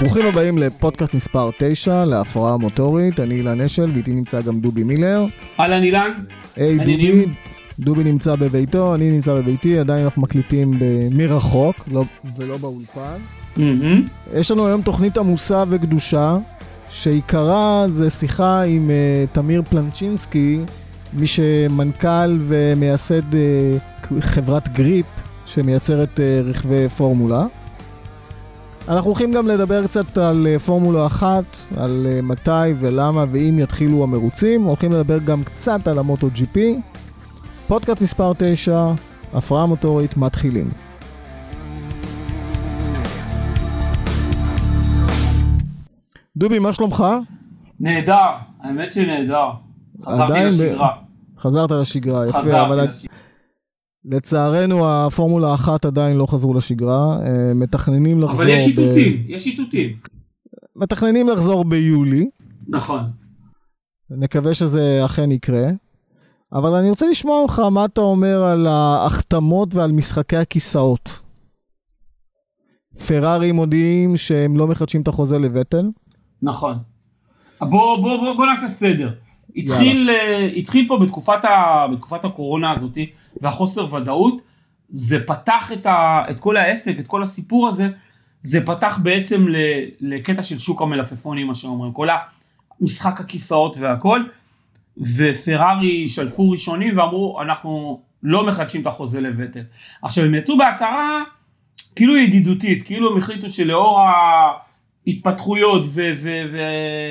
ברוכים הבאים לפודקאסט מספר 9 להפרעה מוטורית, אני אילן אשל ואיתי נמצא גם דובי מילר. אהלן אילן. היי דובי, דובי נמצא בביתו, אני נמצא בביתי, עדיין אנחנו מקליטים מרחוק לא, ולא באולפן. Mm-hmm. יש לנו היום תוכנית עמוסה וקדושה, שעיקרה זה שיחה עם uh, תמיר פלנצ'ינסקי, מי שמנכ"ל ומייסד uh, חברת גריפ, שמייצרת uh, רכבי פורמולה. אנחנו הולכים גם לדבר קצת על פורמולה אחת, על מתי ולמה ואם יתחילו המרוצים. הולכים לדבר גם קצת על המוטו פי. פודקאסט מספר 9, הפרעה מוטורית, מתחילים. דובי, מה שלומך? נהדר, האמת שנהדר. חזרתי לשגרה. חזרת לשגרה, יפה. אבל... לשגרה. לצערנו הפורמולה אחת עדיין לא חזרו לשגרה, אה, מתכננים לחזור... אבל יש איתותים, ב... יש איתותים. מתכננים לחזור ביולי. נכון. נקווה שזה אכן יקרה. אבל אני רוצה לשמוע ממך מה אתה אומר על ההחתמות ועל משחקי הכיסאות. פרארי מודיעים שהם לא מחדשים את החוזה לווטל. נכון. בוא, בוא, בוא, בוא נעשה סדר. התחיל, uh, התחיל פה בתקופת, ה, בתקופת הקורונה הזאתי והחוסר ודאות, זה פתח את, ה, את כל העסק, את כל הסיפור הזה, זה פתח בעצם ל, לקטע של שוק המלפפונים, מה שאומרים, כל המשחק הכיסאות והכל, ופרארי שלפו ראשונים ואמרו, אנחנו לא מחדשים את החוזה לווטל. עכשיו הם יצאו בהצהרה כאילו ידידותית, כאילו הם החליטו שלאור ההתפתחויות ו... ו-, ו-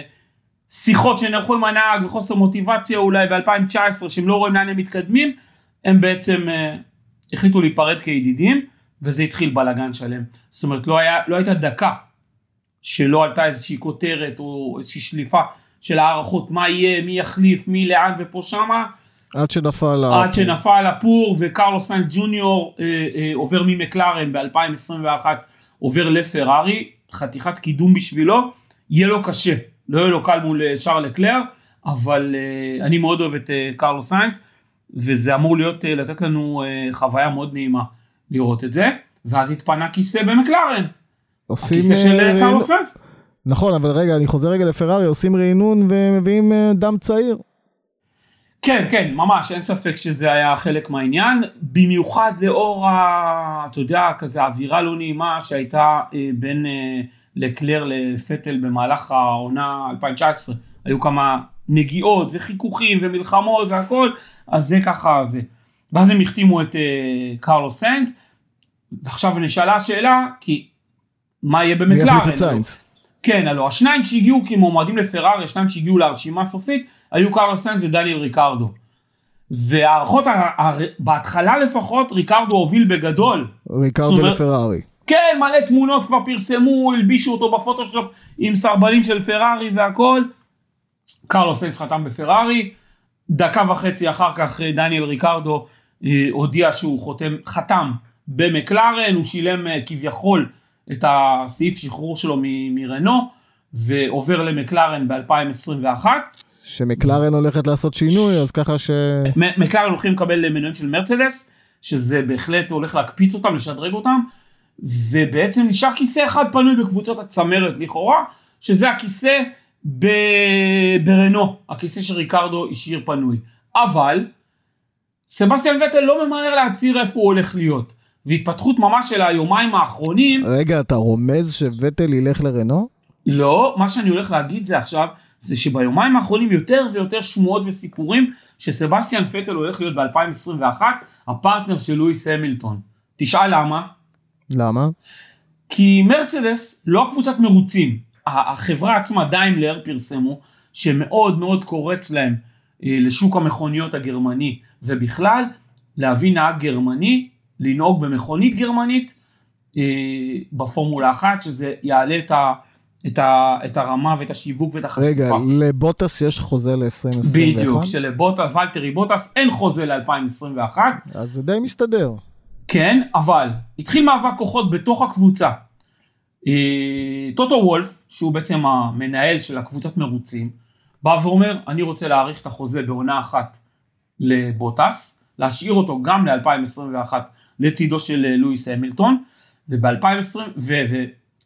שיחות שנערכו עם הנהג וחוסר מוטיבציה אולי ב-2019 שהם לא רואים לאן הם מתקדמים, הם בעצם uh, החליטו להיפרד כידידים וזה התחיל בלאגן שלם. זאת אומרת לא, היה, לא הייתה דקה שלא עלתה איזושהי כותרת או איזושהי שליפה של הערכות מה יהיה, מי יחליף, מי לאן ופה שמה. עד שנפל הפור. עד שנפל הפור וקרלוס סיינס ג'וניור אה, אה, עובר ממקלרן ב-2021 עובר לפרארי, חתיכת קידום בשבילו, יהיה לו קשה. לא יהיה לו קל מול אה, שארל לקלר, אבל אה, אני מאוד אוהב את אה, קרלוס סיינס, וזה אמור להיות, אה, לתת לנו אה, חוויה מאוד נעימה לראות את זה, ואז התפנה כיסא במקלרן. עושים... הכיסא של קרלוס סיינס. נכון, אבל רגע, אני חוזר רגע לפרארי, עושים רענון ומביאים דם צעיר. כן, כן, ממש, אין ספק שזה היה חלק מהעניין, במיוחד לאור, ה, אתה יודע, כזה אווירה לא נעימה שהייתה אה, בין... אה, לקלר לפטל במהלך העונה 2019, היו כמה נגיעות וחיכוכים ומלחמות והכל, אז זה ככה זה. ואז הם החתימו את uh, קרלו סיינס, ועכשיו נשאלה השאלה, כי מה יהיה במקלרן? כן, הלוא השניים שהגיעו כמועמדים לפרארי, השניים שהגיעו להרשימה הסופית, היו קרלוס סיינס ודניאל ריקרדו. והערכות, בהתחלה לפחות, ריקרדו הוביל בגדול. ריקרדו לפרארי. כן, מלא תמונות כבר פרסמו, הלבישו אותו בפוטושופ עם סרבלים של פרארי והכל. קרלוס סיינס חתם בפרארי, דקה וחצי אחר כך אה, דניאל ריקרדו אה, הודיע שהוא חותם, חתם במקלרן, הוא שילם אה, כביכול את הסעיף שחרור שלו מרנו, ועובר למקלרן ב-2021. שמקלרן הולכת לעשות שינוי, אז ככה ש... מקלרן הולכים לקבל מנויים של מרצדס, שזה בהחלט הולך להקפיץ אותם, לשדרג אותם. ובעצם נשאר כיסא אחד פנוי בקבוצות הצמרת לכאורה, שזה הכיסא ב... ברנו, הכיסא שריקרדו השאיר פנוי. אבל סבסטיאן וטל לא ממהר להצהיר איפה הוא הולך להיות. והתפתחות ממש של היומיים האחרונים... רגע, אתה רומז שוטל ילך לרנו? לא, מה שאני הולך להגיד זה עכשיו, זה שביומיים האחרונים יותר ויותר שמועות וסיפורים שסבסטיאן פטל הולך להיות ב-2021 הפרטנר של לואיס המילטון. תשאל למה? למה? כי מרצדס לא הקבוצת מרוצים, החברה עצמה דיימלר פרסמו שמאוד מאוד קורץ להם אה, לשוק המכוניות הגרמני ובכלל להביא נהג גרמני לנהוג במכונית גרמנית אה, בפורמולה אחת שזה יעלה את, ה, את, ה, את הרמה ואת השיווק ואת החשיפה. רגע, לבוטס יש חוזה ל-2021? בדיוק, שלבוטס, ולטרי בוטס אין חוזה ל-2021. אז זה די מסתדר. כן, אבל התחיל מאבק כוחות בתוך הקבוצה. אה, טוטו וולף, שהוא בעצם המנהל של הקבוצת מרוצים, בא ואומר, אני רוצה להאריך את החוזה בעונה אחת לבוטס, להשאיר אותו גם ל-2021 לצידו של אה, לואיס המילטון, וב-2020,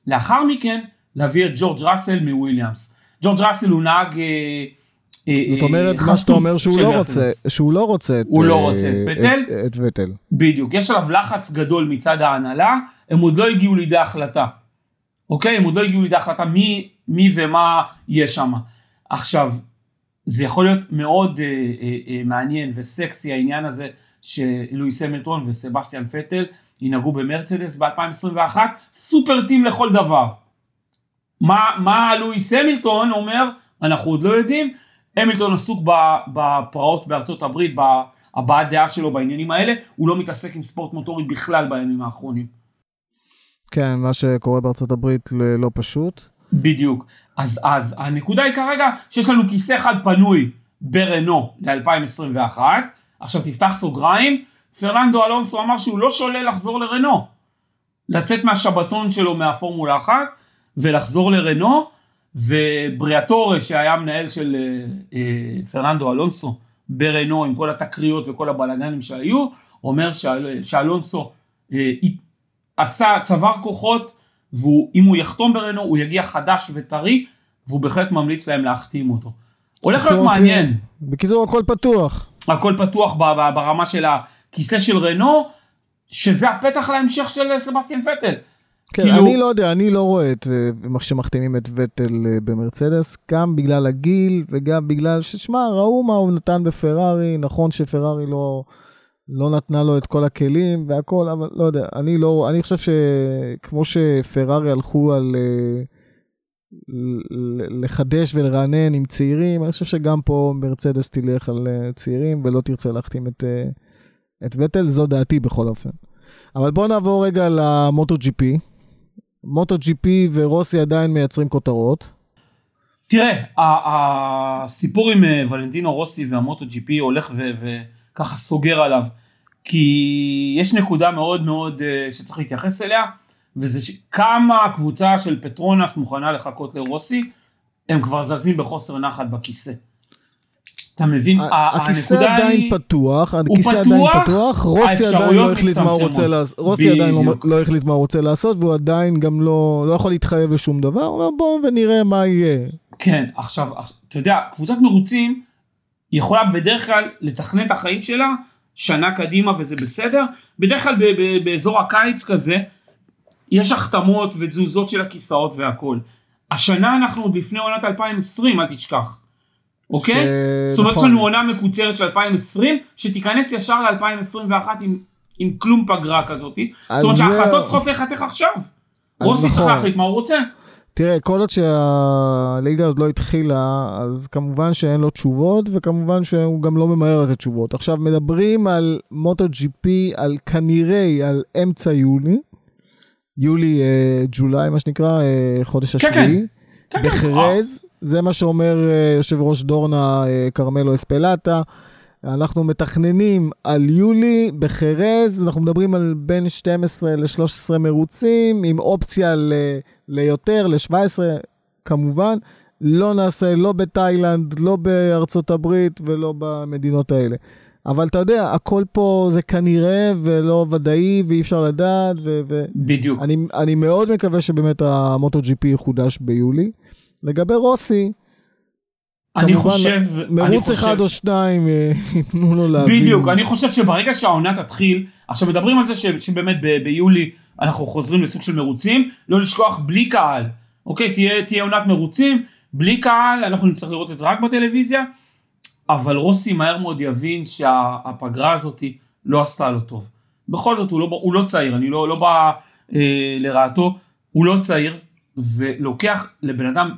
ולאחר מכן להביא את ג'ורג' ראסל מוויליאמס. ג'ורג' ראסל הוא נהג... זאת אומרת, מה שאתה אומר שהוא לא רוצה, שהוא לא רוצה את, הוא לא רוצה את וטל. את וטל. בדיוק, יש עליו לחץ גדול מצד ההנהלה, הם עוד לא הגיעו לידי החלטה. אוקיי? הם עוד לא הגיעו לידי החלטה מי, מי ומה יהיה שם. עכשיו, זה יכול להיות מאוד אה, אה, אה, מעניין וסקסי העניין הזה שלואיס המילטון וסבסטיאן פטל ינהגו במרצדס ב-2021, סופר טים לכל דבר. מה, מה לואיס המילטון אומר, אנחנו עוד לא יודעים, המילטון עסוק בפרעות בארצות הברית, בהבעת דעה שלו בעניינים האלה, הוא לא מתעסק עם ספורט מוטורי בכלל בימים האחרונים. כן, מה שקורה בארצות הברית לא פשוט. בדיוק. אז, אז הנקודה היא כרגע שיש לנו כיסא אחד פנוי ברנו ל-2021, עכשיו תפתח סוגריים, פרננדו אלונסו אמר שהוא לא שולל לחזור לרנו, לצאת מהשבתון שלו מהפורמולה 1 ולחזור לרנו, ובריאטורה שהיה מנהל של אה, אה, פרננדו אלונסו ברנו עם כל התקריות וכל הבלאגנים שהיו, אומר שאל, שאלונסו אה, עשה, צבר כוחות ואם הוא יחתום ברנו הוא יגיע חדש וטרי והוא בהחלט ממליץ להם להחתים אותו. הולך להיות מעניין. בקיצור הכל פתוח. הכל פתוח ברמה של הכיסא של רנו שזה הפתח להמשך של סבסטיאן פטל. כן, כאילו... אני לא יודע, אני לא רואה את אה, שמחתימים את וטל אה, במרצדס, גם בגלל הגיל וגם בגלל ששמע, ראו מה הוא נתן בפרארי, נכון שפרארי לא, לא נתנה לו את כל הכלים והכל, אבל לא יודע, אני לא, אני חושב שכמו שפרארי הלכו על אה, לחדש ולרענן עם צעירים, אני חושב שגם פה מרצדס תלך על צעירים ולא תרצה להחתים את, את וטל, זו דעתי בכל אופן. אבל בואו נעבור רגע למוטו ג'י פי. מוטו ג'י פי ורוסי עדיין מייצרים כותרות. תראה, הסיפור עם אה, ולנטינו רוסי והמוטו ג'י פי הולך וככה סוגר עליו. כי יש נקודה מאוד מאוד אה, שצריך להתייחס אליה, וזה כמה הקבוצה של פטרונס מוכנה לחכות לרוסי, הם כבר זזים בחוסר נחת בכיסא. אתה מבין? הכיסא עדיין פתוח, הכיסא עדיין פתוח, רוסי עדיין לא החליט מה הוא רוצה לעשות, רוסי עדיין לא, לא החליט מה הוא רוצה לעשות, והוא עדיין גם לא, לא יכול להתחייב לשום דבר, הוא אומר בואו ונראה מה יהיה. כן, עכשיו, אתה יודע, קבוצת מרוצים יכולה בדרך כלל לתכנן את החיים שלה שנה קדימה וזה בסדר, בדרך כלל באזור הקיץ כזה, יש החתמות ותזוזות של הכיסאות והכל. השנה אנחנו עוד לפני עונת 2020, אל תשכח. אוקיי? ש... זאת אומרת, יש נכון. לנו עונה מקוצרת של 2020, שתיכנס ישר ל-2021 עם, עם כלום פגרה כזאתי. זאת אומרת שההחלטות צריכות להיחתך עכשיו. רוסי צריך נכון. להחליט מה הוא רוצה. תראה, כל עוד שהליגה עוד לא התחילה, אז כמובן שאין לו תשובות, וכמובן שהוא גם לא ממהר לתת תשובות. עכשיו, מדברים על מוטו ג'י פי, על כנראה, על אמצע יולי, יולי, אה, ג'ולי, מה שנקרא, אה, חודש כן, השביעי. כן. כן, כן. בחרז, זה מה שאומר אה, יושב ראש דורנה אה, כרמלו אספלטה. אנחנו מתכננים על יולי בחרז, אנחנו מדברים על בין 12 ל-13 מרוצים, עם אופציה ל- ליותר, ל-17 כמובן. לא נעשה לא בתאילנד, לא בארצות הברית ולא במדינות האלה. אבל אתה יודע, הכל פה זה כנראה ולא ודאי ואי אפשר לדעת. ו- ו- בדיוק. אני, אני מאוד מקווה שבאמת המוטו GP יחודש ביולי. לגבי רוסי, אני כמובן, חושב... מרוץ אני חושב... אחד או שניים אה, ייתנו לו להבין. בדיוק, אני חושב שברגע שהעונה תתחיל, עכשיו מדברים על זה ש, שבאמת ב, ביולי אנחנו חוזרים לסוג של מרוצים, לא לשכוח בלי קהל, אוקיי? תהיה, תהיה עונת מרוצים, בלי קהל, אנחנו נצטרך לראות את זה רק בטלוויזיה, אבל רוסי מהר מאוד יבין שהפגרה הזאת לא עשתה לו טוב. בכל זאת הוא לא, הוא לא צעיר, אני לא, לא בא אה, לרעתו, הוא לא צעיר, ולוקח לבן אדם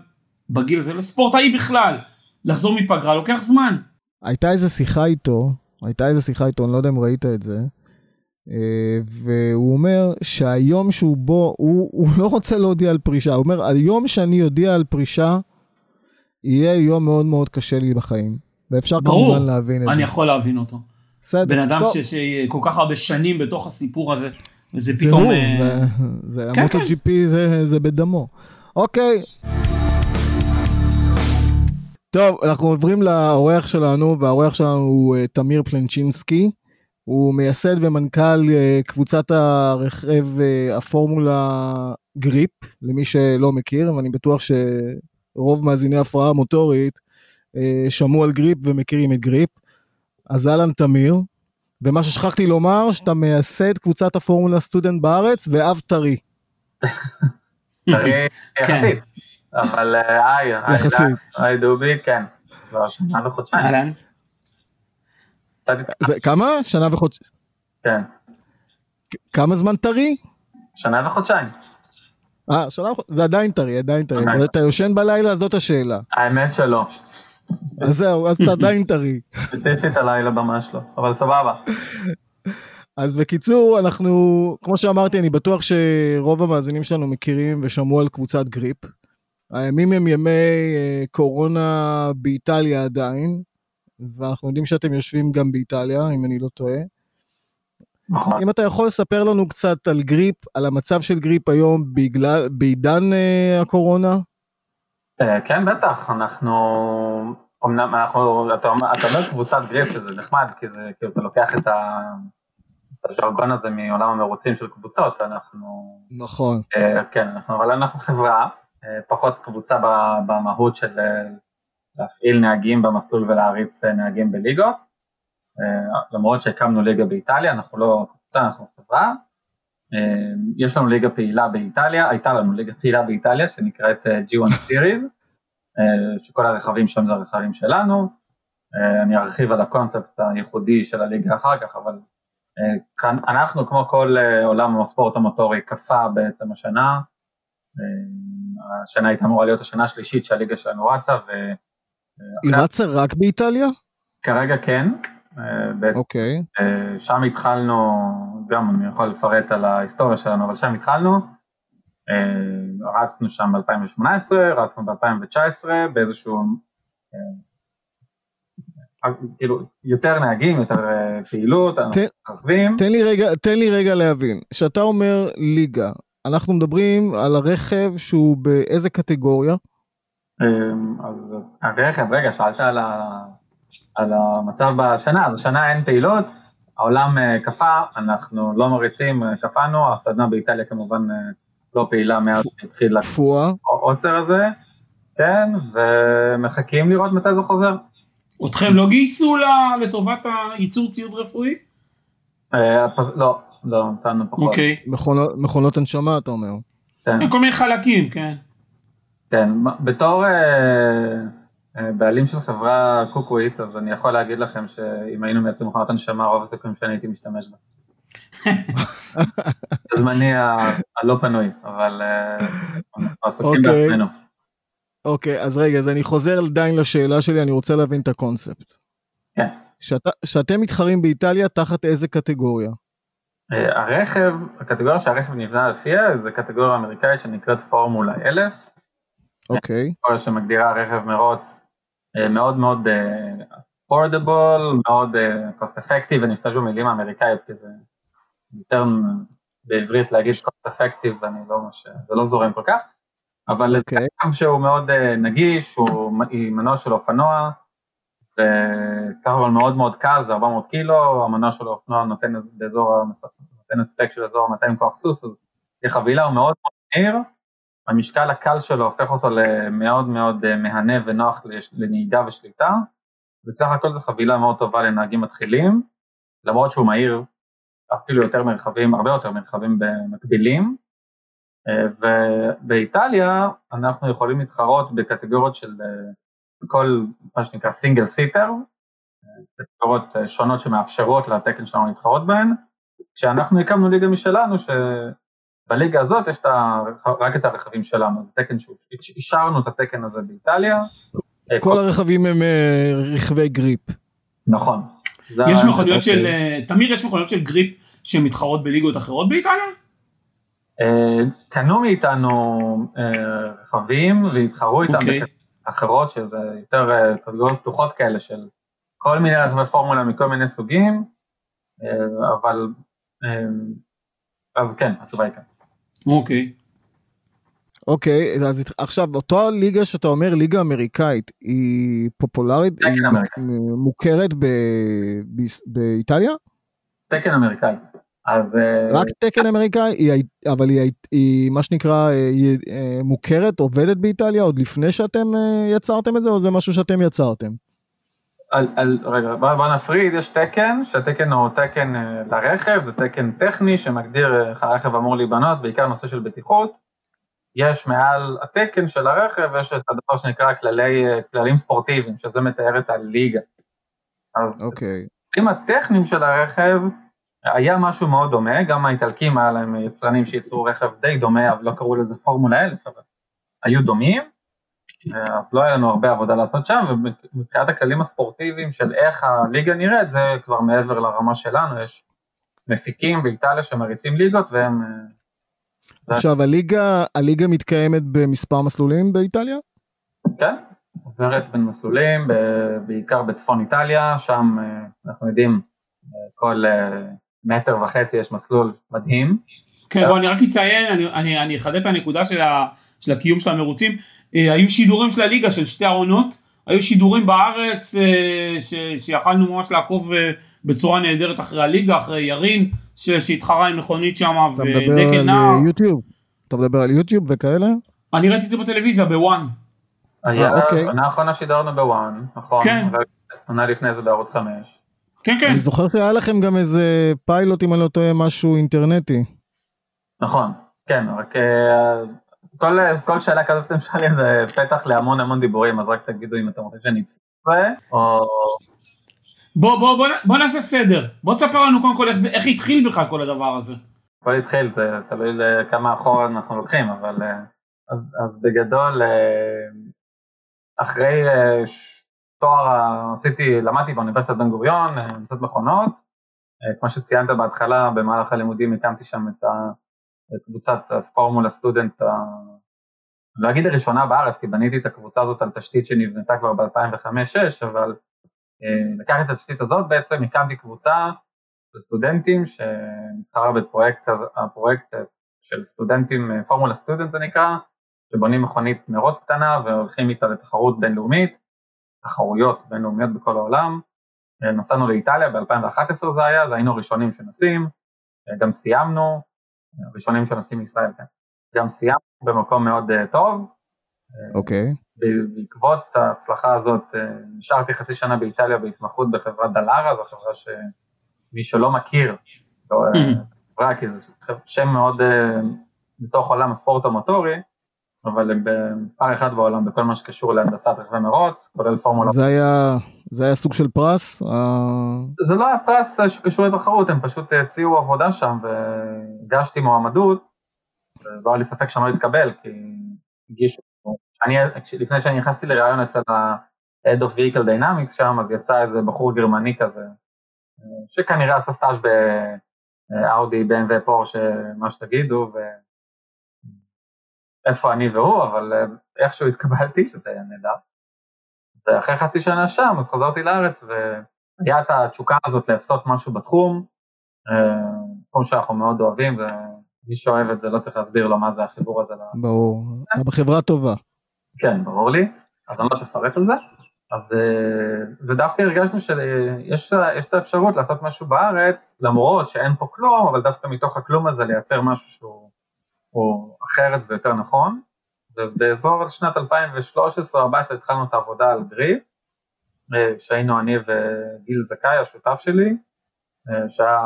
בגיל הזה, לספורטאי בכלל, לחזור מפגרה לוקח זמן. הייתה איזה שיחה איתו, הייתה איזה שיחה איתו, אני לא יודע אם ראית את זה, והוא אומר שהיום שהוא בו, הוא, הוא לא רוצה להודיע על פרישה, הוא אומר, היום שאני אודיע על פרישה, יהיה יום מאוד מאוד קשה לי בחיים. ואפשר ברור, כמובן להבין את זה. אני יכול להבין אותו. בסדר, בן אדם שכל כך הרבה שנים בתוך הסיפור הזה, וזה זה פתאום... הוא, uh... זה, זה, כן, המוטו ג'י פי זה, זה בדמו. אוקיי. טוב, אנחנו עוברים לאורח שלנו, והאורח שלנו הוא אה, תמיר פלנצ'ינסקי. הוא מייסד ומנכ"ל אה, קבוצת הרכב אה, הפורמולה גריפ, למי שלא מכיר, ואני בטוח שרוב מאזיני הפרעה מוטורית אה, שמעו על גריפ ומכירים את גריפ. אז אהלן תמיר, ומה ששכחתי לומר, שאתה מייסד קבוצת הפורמולה סטודנט בארץ, ואב טרי. טרי יחסית, אבל אה, היי. היי דובי, כן, כבר שנה וחודשיים. אהלן. כמה? שנה וחודשיים. כן. כמה זמן טרי? שנה וחודשיים. אה, שנה וחודשיים, זה עדיין טרי, עדיין טרי. אתה יושן בלילה, זאת השאלה. האמת שלא. אז זהו, אז אתה עדיין טרי. ספציפית הלילה ממש לא, אבל סבבה. אז בקיצור, אנחנו, כמו שאמרתי, אני בטוח שרוב המאזינים שלנו מכירים ושמעו על קבוצת גריפ. הימים הם ימי אה, קורונה באיטליה עדיין, ואנחנו יודעים שאתם יושבים גם באיטליה, אם אני לא טועה. נכון. אם אתה יכול לספר לנו קצת על גריפ, על המצב של גריפ היום בגלל, בעידן uh, הקורונה? Uh, כן, בטח, אנחנו, אמנם אנחנו, אתה אומר, אתה אומר קבוצת גריפ שזה נחמד, כי זה, כאילו אתה לוקח את, ה, את הז'רגון הזה מעולם המרוצים של קבוצות, אנחנו... נכון. Uh, כן, אנחנו, אבל אנחנו חברה, uh, פחות קבוצה במהות של להפעיל נהגים במסלול ולהריץ uh, נהגים בליגות. אה, למרות שהקמנו ליגה באיטליה, אנחנו לא קבוצה, אנחנו חברה. אה, יש לנו ליגה פעילה באיטליה, הייתה לנו ליגה פעילה באיטליה שנקראת אה, G1 Series, שכל הרכבים שם זה הרכבים שלנו. אני ארחיב על הקונספט הייחודי של הליגה אחר כך, אבל כאן אנחנו כמו כל עולם הספורט המוטורי קפא בעצם השנה. השנה הייתה אמורה להיות השנה השלישית שהליגה שלנו רצה. ו... היא רצה רק באיטליה? כרגע כן, אוקיי. Okay. שם התחלנו, גם אני יכול לפרט על ההיסטוריה שלנו, אבל שם התחלנו, אה, רצנו שם ב-2018, רצנו ב-2019 באיזשהו, אה, כאילו, יותר נהגים, יותר אה, פעילות, רכבים. תן לי רגע, תן לי רגע להבין, כשאתה אומר ליגה, אנחנו מדברים על הרכב שהוא באיזה קטגוריה? אז הרכב, רגע, שאלת על ה... על המצב בשנה, אז השנה אין פעילות, העולם אה, קפא, אנחנו לא מריצים, אה, קפאנו, הסדנה באיטליה כמובן אה, לא פעילה מאז שהתחיל העוצר הזה, כן, ומחכים לראות מתי זה חוזר. אתכם לא גייסו לטובת הייצור ציוד רפואי? לא, לא, נתנו פחות. אוקיי. מכונות הנשמה אתה אומר. כן. כל מיני חלקים, כן. כן, בתור... אה, בעלים של חברה קוקווית, אז אני יכול להגיד לכם שאם היינו מייצרים מכונת הנשמה, רוב הסיכויים שאני הייתי משתמש בה. זמני הלא פנוי, אבל אה, אנחנו עסוקים אוקיי. בעצמנו. אוקיי, אז רגע, אז אני חוזר עדיין לשאלה שלי, אני רוצה להבין את הקונספט. כן. שאתם מתחרים באיטליה, תחת איזה קטגוריה? אה, הרכב, הקטגוריה שהרכב נבנה לפיה, זה קטגוריה אמריקאית שנקראת פורמולה 1000. אוקיי. Okay. שמגדירה רכב מרוץ אה, מאוד מאוד affordable, מאוד אה, cost effective, אני אשתמש במילים האמריקאיות כי זה יותר בעברית להגיד cost effective ואני לא ממש, זה לא זורם כל כך, אבל okay. אוקיי. זה רכב שהוא מאוד אה, נגיש, הוא מנוע של אופנוע, וסך הכל מאוד מאוד קל, זה 400 קילו, המנוע של האופנוע נותן באזור, נותן הספק של אזור 200 כוח סוס, אז כחבילה הוא מאוד מאוד מהיר, המשקל הקל שלו הופך אותו למאוד מאוד אה, מהנה ונוח לנהיגה ושליטה, בסך הכל זו חבילה מאוד טובה לנהגים מתחילים, למרות שהוא מהיר אפילו יותר מרחבים, הרבה יותר מרחבים במקבילים, אה, ובאיטליה אנחנו יכולים להתחרות בקטגוריות של אה, כל מה שנקרא סינגל סיטר, קטגוריות שונות שמאפשרות לתקן שלנו להתחרות בהן, כשאנחנו הקמנו ליגה משלנו ש... בליגה הזאת יש רק את הרכבים שלנו, זה תקן שאישרנו את התקן הזה באיטליה. כל הרכבים הם אה, רכבי גריפ. נכון. יש מכוניות של, אה, תמיר יש מכוניות של גריפ שמתחרות בליגות אחרות באיטליה? אה, קנו מאיתנו רכבים והתחרו איתם אוקיי. אחרות שזה יותר קטגוריות פתוחות כאלה של כל מיני רכבי פורמולה מכל מיני סוגים, אבל אז כן, התשובה היא כן. אוקיי. אוקיי, אז עכשיו, אותו ליגה שאתה אומר, ליגה אמריקאית, היא פופולרית, היא מוכרת באיטליה? תקן אמריקאי. אז... רק תקן אמריקאי, היא, אבל היא, היא מה שנקרא, היא מוכרת, עובדת באיטליה עוד לפני שאתם יצרתם את זה, או זה משהו שאתם יצרתם? על, על, רגע, בוא, בוא נפריד, יש תקן, שהתקן הוא תקן לרכב, זה תקן טכני שמגדיר איך הרכב אמור להיבנות, בעיקר נושא של בטיחות. יש מעל התקן של הרכב, יש את הדבר שנקרא כללי, כללים ספורטיביים, שזה מתאר את הליגה. אז אוקיי. עם הטכניים של הרכב, היה משהו מאוד דומה, גם האיטלקים היה להם יצרנים שייצרו רכב די דומה, אבל לא קראו לזה פורמולה 1000, אבל היו דומים, אז לא היה לנו הרבה עבודה לעשות שם, ומבחינת הכללים הספורטיביים של איך הליגה נראית, זה כבר מעבר לרמה שלנו, יש מפיקים באיטליה שמריצים ליגות והם... עכשיו, הליגה, הליגה מתקיימת במספר מסלולים באיטליה? כן, עוברת בין מסלולים, בעיקר בצפון איטליה, שם אנחנו יודעים, כל מטר וחצי יש מסלול מדהים. כן, בוא אני רק אציין, אני, אני, אני אחדד את הנקודה של, ה, של הקיום של המרוצים. אה, היו שידורים של הליגה של שתי העונות, היו שידורים בארץ אה, ש, שיכלנו ממש לעקוב אה, בצורה נהדרת אחרי הליגה, אחרי ירין שהתחרה עם מכונית שם ודקל נער. יוטיוב? אתה מדבר על יוטיוב וכאלה? אני ראיתי את זה בטלוויזיה בוואן. היה, אוקיי. עונה האחרונה שידרנו בוואן, נכון, כן. עונה לפני זה בערוץ 5. כן, כן. אני זוכר שהיה לכם גם איזה פיילוט, אם אני לא טועה, משהו אינטרנטי. נכון, כן, רק כל, כל שאלה כזאת שאתם שואלים זה פתח להמון המון דיבורים, אז רק תגידו אם אתם רוצים שאני אצטרף, או... בוא, בוא, בוא, בוא נעשה סדר. בוא תספר לנו קודם כל איך, זה, איך התחיל בכלל כל הדבר הזה. הכל התחיל, זה תלוי לכמה אחורה אנחנו לוקחים, אבל אז, אז בגדול, אחרי תואר עשיתי, למדתי באוניברסיטת בן גוריון, נמצאת מכונות, כמו שציינת בהתחלה, במהלך הלימודים הקמתי שם את קבוצת פורמולה סטודנט, לא אגיד הראשונה בארץ, כי בניתי את הקבוצה הזאת על תשתית שנבנתה כבר ב-2005-2006, אבל לקחתי את התשתית הזאת בעצם, הקמתי קבוצה של סטודנטים שנתחרה בפרויקט הפרויקט של סטודנטים, פורמולה סטודנט זה נקרא, שבונים מכונית מרוץ קטנה והולכים איתה לתחרות בינלאומית, תחרויות בינלאומיות בכל העולם. נסענו לאיטליה ב-2011 זה היה, אז היינו הראשונים שנוסעים, גם סיימנו, הראשונים שנוסעים מישראל, כן. גם סיימנו במקום מאוד uh, טוב. אוקיי. Okay. בעקבות ההצלחה הזאת uh, נשארתי חצי שנה באיטליה בהתמחות בחברת דלארה, זו חברה שמי שלא מכיר, לא, mm-hmm. חברה כי זה שם מאוד uh, בתוך עולם הספורט המוטורי, אבל הם במספר אחד בעולם בכל מה שקשור להנדסת רכבי מרוץ, כולל פורמולה. זה היה, זה היה סוג של פרס? זה לא היה פרס שקשור לתחרות, הם פשוט הציעו עבודה שם והגשתי מועמדות, ולא היה לי ספק שאני לא אתקבל, כי הגישו, אני, לפני שאני נכנסתי לראיון אצל ה-Head of Vehicle Dynamics שם, אז יצא איזה בחור גרמני כזה, שכנראה עשה סטאז' באאודי, BMW, פורש, מה שתגידו, ו... איפה אני והוא, אבל אה, איכשהו התקבלתי, שזה היה נהדר. ואחרי חצי שנה שם, אז חזרתי לארץ, והיה את התשוקה הזאת לעשות משהו בתחום, אה, תחום שאנחנו מאוד אוהבים, ומי שאוהב את זה לא צריך להסביר לו מה זה החיבור הזה. ברור, אתה בחברה טובה. כן, ברור לי, אז אני לא צריך לפרט על זה. אז, אה, ודווקא הרגשנו שיש את האפשרות לעשות משהו בארץ, למרות שאין פה כלום, אבל דווקא מתוך הכלום הזה לייצר משהו שהוא אחרת ויותר נכון, ובאזור שנת 2013-2014 התחלנו את העבודה על גריפ, אה, שהיינו אני וגיל זכאי, השותף שלי, אה, שהיה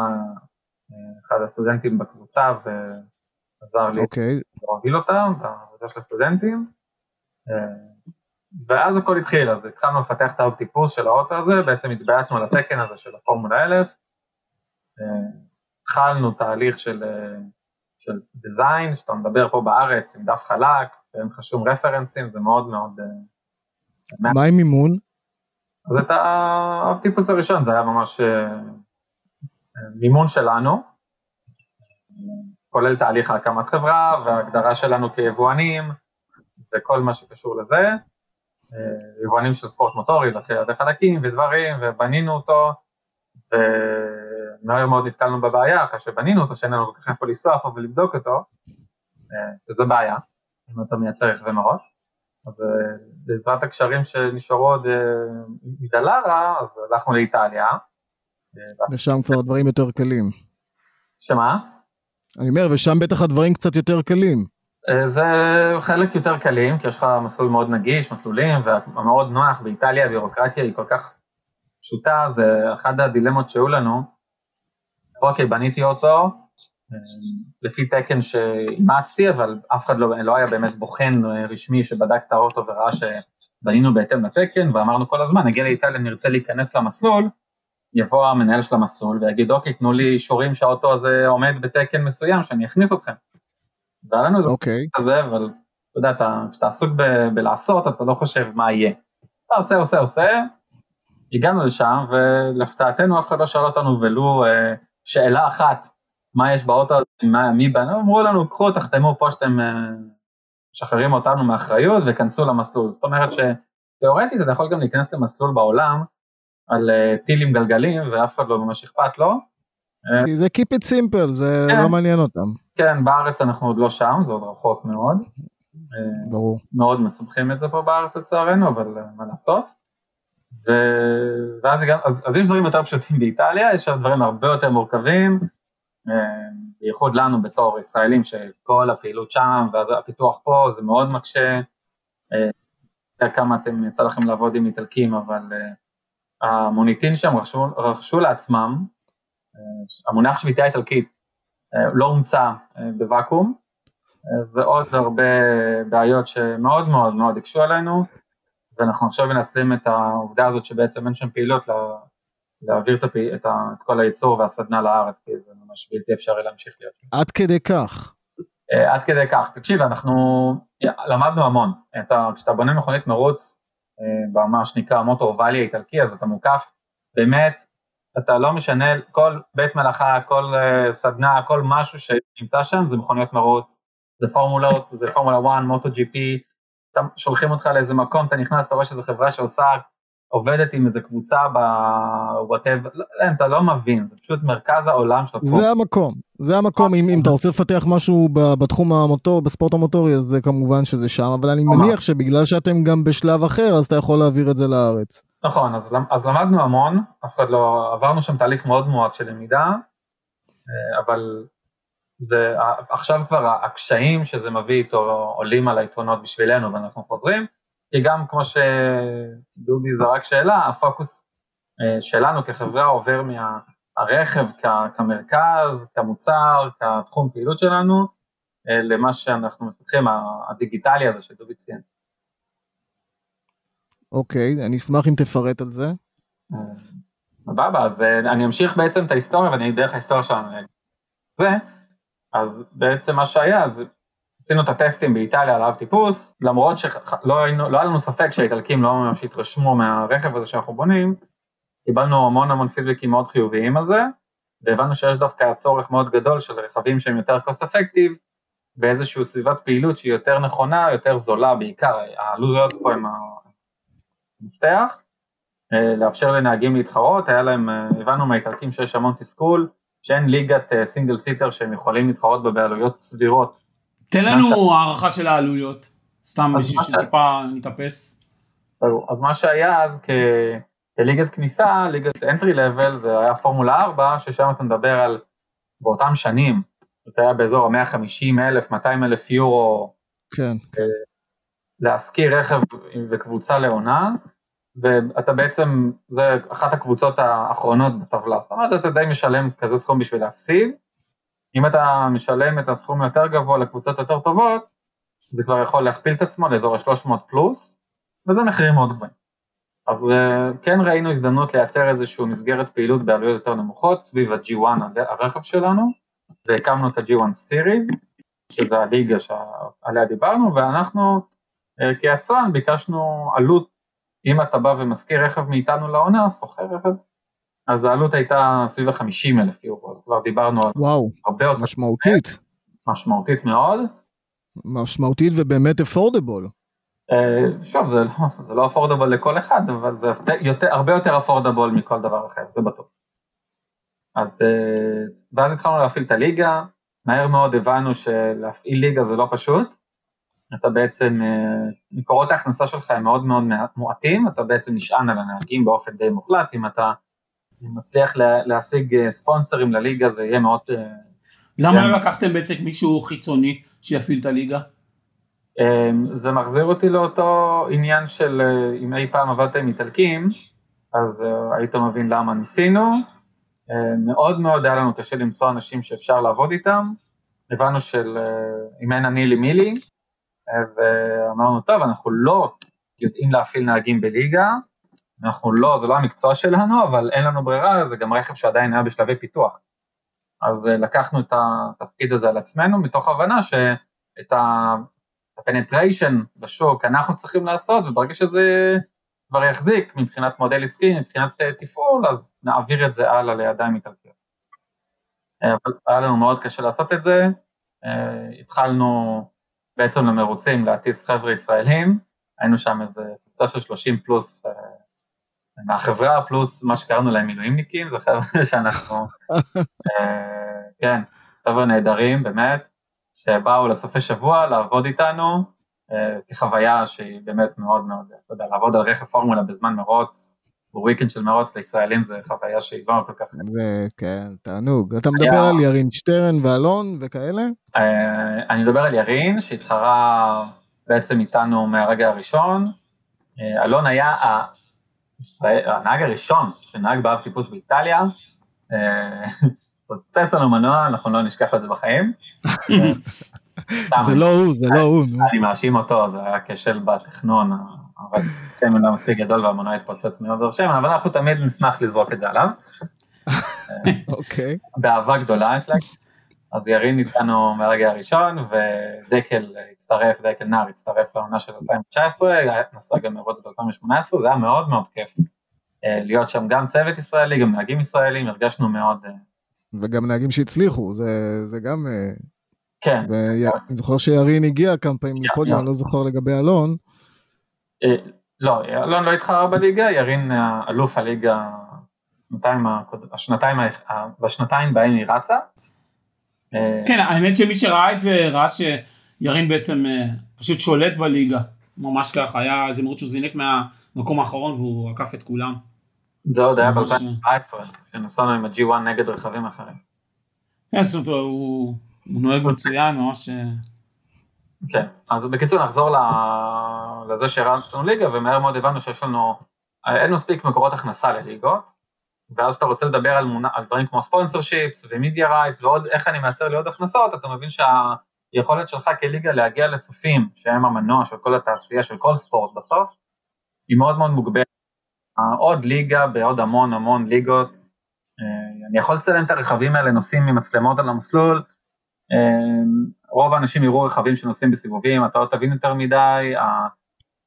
אחד הסטודנטים בקבוצה ועזר לי okay. אוקיי. להוביל אותם, בעבודה של הסטודנטים. ואז הכל התחיל, אז התחלנו לפתח את האב טיפוס של האוטו הזה, בעצם התבייתנו על התקן הזה של הפורמולה 1000, התחלנו תהליך של של דיזיין, שאתה מדבר פה בארץ עם דף חלק, ואין לך שום רפרנסים, זה מאוד מאוד... אה, מה עם מימון? אז את הטיפוס הראשון, זה היה ממש אה, מימון שלנו, כולל תהליך הקמת חברה וההגדרה שלנו כיבואנים וכל מה שקשור לזה. אה, יבואנים של ספורט מוטורי, וחלקים ודברים, ובנינו אותו, ומהר מאוד נתקלנו בבעיה אחרי שבנינו אותו, שאין לנו כל כך איפה לנסוע פה ולבדוק אותו, אה, שזה בעיה, אם אתה מייצר רכבי מראש. אז אה, בעזרת הקשרים שנשארו עוד מדלרה, אז הלכנו לאיטליה. ושם כבר דברים יותר קלים. שמה? אני אומר, ושם בטח הדברים קצת יותר קלים. אה, זה חלק יותר קלים, כי יש לך מסלול מאוד נגיש, מסלולים, ומאוד נוח, באיטליה הביורוקרטיה היא כל כך פשוטה, זה אחת הדילמות שהיו לנו. אוקיי, בניתי אוטו, אה, לפי תקן שאימצתי, אבל אף אחד לא, לא היה באמת בוחן אה, רשמי שבדק את האוטו וראה שבנינו בהתאם לתקן, ואמרנו כל הזמן, נגיע לאיטליה, נרצה להיכנס למסלול, יבוא המנהל של המסלול ויגיד, אוקיי, תנו לי אישורים שהאוטו הזה עומד בתקן מסוים, שאני אכניס אתכם. והיה לנו איזה אוקיי. כזה, אבל אתה יודע, כשאתה עסוק ב- בלעשות, אתה לא חושב מה יהיה. אתה עושה, עושה, עושה, הגענו לשם, ולהפתעתנו אף אחד לא שאל אותנו ולו אה, שאלה אחת, מה יש באוטו הזה, מה, מי בנה, אמרו לנו, קחו, תחתמו פה שאתם אה, משחררים אותנו מאחריות וכנסו למסלול. זאת אומרת שתאורטית אתה יכול גם להיכנס למסלול בעולם על אה, טיל עם גלגלים, ואף אחד לא ממש אכפת לו. כי זה keep it simple, זה כן. לא מעניין אותם. כן, בארץ אנחנו עוד לא שם, זה עוד רחוק מאוד. ברור. מאוד מסבכים את זה פה בארץ לצערנו, אבל אה, מה לעשות. ו... ואז הגענו, אז, אז יש דברים יותר פשוטים באיטליה, יש שם דברים הרבה יותר מורכבים, אה, בייחוד לנו בתור ישראלים שכל הפעילות שם והפיתוח פה זה מאוד מקשה. אה, יודע כמה אתם יצא לכם לעבוד עם איטלקים, אבל המוניטין שם רכשו, רכשו לעצמם, uh, המונח שביתה איטלקית uh, לא הומצא uh, בוואקום, ועוד הרבה בעיות שמאוד מאוד מאוד הקשו עלינו, ואנחנו עכשיו מנצלים את העובדה הזאת שבעצם אין שם פעילות לה, להעביר את, הפי, את, ה, את כל הייצור והסדנה לארץ, כי זה ממש בלתי אפשרי להמשיך להיות. עד כדי כך. עד כדי כך. תקשיב, אנחנו למדנו המון. אתה, כשאתה בונה מכונית מרוץ, במה שנקרא מוטור ואלי האיטלקי, אז אתה מוקף, באמת, אתה לא משנה, כל בית מלאכה, כל uh, סדנה, כל משהו שנמצא שם, זה מכוניות מרוץ, זה פורמולות, זה פורמולה 1, מוטו ג'י פי, שולחים אותך לאיזה מקום, אתה נכנס, אתה רואה שזו חברה שעושה עובדת עם איזה קבוצה בוואטאבר, לא, אתה לא מבין, זה פשוט מרכז העולם של הספורט. זה המקום, זה המקום, אם, אם אתה רוצה לפתח משהו בתחום המוטור, בספורט המוטורי, אז זה כמובן שזה שם, אבל אני מניח שבגלל שאתם גם בשלב אחר, אז אתה יכול להעביר את זה לארץ. נכון, אז, אז למדנו המון, אף אחד לא, עברנו שם תהליך מאוד מועט של למידה, אבל זה, עכשיו כבר הקשיים שזה מביא איתו עולים על היתרונות בשבילנו ואנחנו חוזרים, כי גם כמו שדודי זרק שאלה, הפוקוס שלנו כחברה עובר מהרכב כמרכז, כמוצר, כתחום פעילות שלנו, למה שאנחנו מפתחים, הדיגיטלי הזה שדודי ציין. אוקיי, אני אשמח אם תפרט על זה. סבבה, אז אני אמשיך בעצם את ההיסטוריה ואני דרך ההיסטוריה שלנו. זה, אז בעצם מה שהיה, אז עשינו את הטסטים באיטליה על אב טיפוס, למרות שלא לא היה לנו ספק שהאיטלקים לא ממש התרשמו מהרכב הזה שאנחנו בונים, קיבלנו המון המון פידבקים מאוד חיוביים על זה, והבנו שיש דווקא צורך מאוד גדול של רכבים שהם יותר cost effective, באיזושהי סביבת פעילות שהיא יותר נכונה, יותר זולה בעיקר, העלויות פה הם המפתח, לאפשר לנהגים להתחרות, היה להם, הבנו מהאיטלקים שיש המון תסכול, שאין ליגת סינגל סיטר שהם יכולים להתחרות בה בעלויות סבירות. תן לנו הערכה של העלויות, סתם בשביל שטיפה נתאפס. אז מה שהיה אז כליגת כניסה, ליגת אנטרי לבל, זה היה פורמולה 4, ששם אתה מדבר על, באותם שנים, זה היה באזור ה-150 אלף, 200 אלף יורו, כן. להשכיר רכב וקבוצה לעונה, ואתה בעצם, זה אחת הקבוצות האחרונות בטבלה, זאת אומרת, אתה די משלם כזה סכום בשביל להפסיד, אם אתה משלם את הסכום היותר גבוה לקבוצות יותר טובות, זה כבר יכול להכפיל את עצמו לאזור ה-300 פלוס, וזה מחירים מאוד גבוהים. אז כן ראינו הזדמנות לייצר איזושהי מסגרת פעילות בעלויות יותר נמוכות, סביב ה-G1 הרכב שלנו, והקמנו את ה-G1 Series, שזה הליגה שעליה דיברנו, ואנחנו כיצרן ביקשנו עלות אם אתה בא ומשכיר רכב מאיתנו לעונה, שוכר רכב, אז העלות הייתה סביב ה-50 אלף יורו, אז כבר דיברנו על וואו, הרבה יותר. משמעותית. משמעותית מאוד. משמעותית ובאמת אפורדבול. שוב, זה לא, זה לא אפורדבול לכל אחד, אבל זה יותר, הרבה יותר אפורדבול מכל דבר אחר, זה בטוח. אז, ואז התחלנו להפעיל את הליגה, מהר מאוד הבנו שלהפעיל ליגה זה לא פשוט, אתה בעצם, מקורות ההכנסה שלך הם מאוד מאוד מועטים, אתה בעצם נשען על הנהגים באופן די מוחלט, אם אתה מצליח להשיג ספונסרים לליגה זה יהיה מאוד למה כן. לא לקחתם בעצם מישהו חיצוני שיפעיל את הליגה? אמ, זה מחזיר אותי לאותו עניין של אה, אם אי פעם עבדת עם איטלקים, אז אה, היית מבין למה ניסינו. מאוד מאוד היה לנו קשה למצוא אנשים שאפשר לעבוד איתם. הבנו של אם אין אני לי מי לי, ואמרנו טוב אנחנו לא יודעים להפעיל נהגים בליגה, אנחנו לא, זה לא המקצוע שלנו, אבל אין לנו ברירה, זה גם רכב שעדיין היה בשלבי פיתוח. אז לקחנו את התפקיד הזה על עצמנו, מתוך הבנה שאת ה penetration בשוק אנחנו צריכים לעשות, וברגע שזה כבר יחזיק מבחינת מודל עסקי, מבחינת אה, תפעול, אז נעביר את זה הלאה לידיים איטלקיות. אה, אבל היה לנו מאוד קשה לעשות את זה, אה, התחלנו בעצם למרוצים להטיס חבר'ה ישראלים, היינו שם איזה קבוצה של 30 פלוס מהחברה, פלוס מה שקראנו להם מילואימניקים, זה חבר'ה שאנחנו, כן, חבר'ה נהדרים, באמת, שבאו לסופי שבוע לעבוד איתנו, אה, כחוויה שהיא באמת מאוד מאוד, אתה יודע, לעבוד על רכב פורמולה בזמן מרוץ, בוויקנד של מרוץ לישראלים זה חוויה שהיא לא כל כך... זה, כן, תענוג. אתה מדבר על ירין שטרן ואלון וכאלה? אה, אני מדבר על ירין, שהתחרה בעצם איתנו מהרגע הראשון. אה, אלון היה הנהג הראשון שנהג באב טיפוס באיטליה. פוצץ לנו מנוע, אנחנו לא נשכח את זה בחיים. זה לא הוא, זה לא הוא. אני מאשים אותו, זה היה כשל בתכנון, אבל שמן לא מספיק גדול והמנוע התפוצץ מעבר שמן, אבל אנחנו תמיד נשמח לזרוק את זה עליו. אוקיי. באהבה גדולה יש להגיד. אז ירין איתנו מהרגע הראשון, ודקל הצטרף, דקל נער הצטרף לעונה של 2019, נסע גם לראות את 2018, זה היה מאוד מאוד כיף אה, להיות שם גם צוות ישראלי, גם נהגים ישראלים, הרגשנו מאוד אה, וגם נהגים שהצליחו, זה, זה גם... אה, כן. ואני זוכר שירין הגיע כמה פעמים לפודיום, אני לא זוכר לגבי אלון. לא, אלון לא התחרה בליגה, ירין אלוף הליגה בשנתיים בהן היא רצה. כן, האמת שמי שראה את זה, ראה שירין בעצם פשוט שולט בליגה. ממש ככה, היה איזה מרות שהוא זינק מהמקום האחרון והוא עקף את כולם. זה עוד היה ב-2017, שנסענו עם ה-G1 נגד רכבים אחרים. כן, זאת אומרת, הוא נוהג מצוין, ממש... אה, כן, אז בקיצור נחזור לזה שהרצנו ליגה, ומהר מאוד הבנו שיש לנו, אין מספיק מקורות הכנסה לליגות, ואז אתה רוצה לדבר על, מונה, על דברים כמו ספונסר שיפס ומידיה רייטס ועוד איך אני מייצר לי עוד הכנסות, אתה מבין שהיכולת שלך כליגה להגיע לצופים, שהם המנוע של כל התעשייה, של כל ספורט בסוף, היא מאוד מאוד מוגבלת. עוד ליגה בעוד המון המון ליגות. אה, אני יכול לצלם את הרכבים האלה, נוסעים עם מצלמות על המסלול, אה, רוב האנשים יראו רכבים שנוסעים בסיבובים, אתה לא תבין יותר מדי.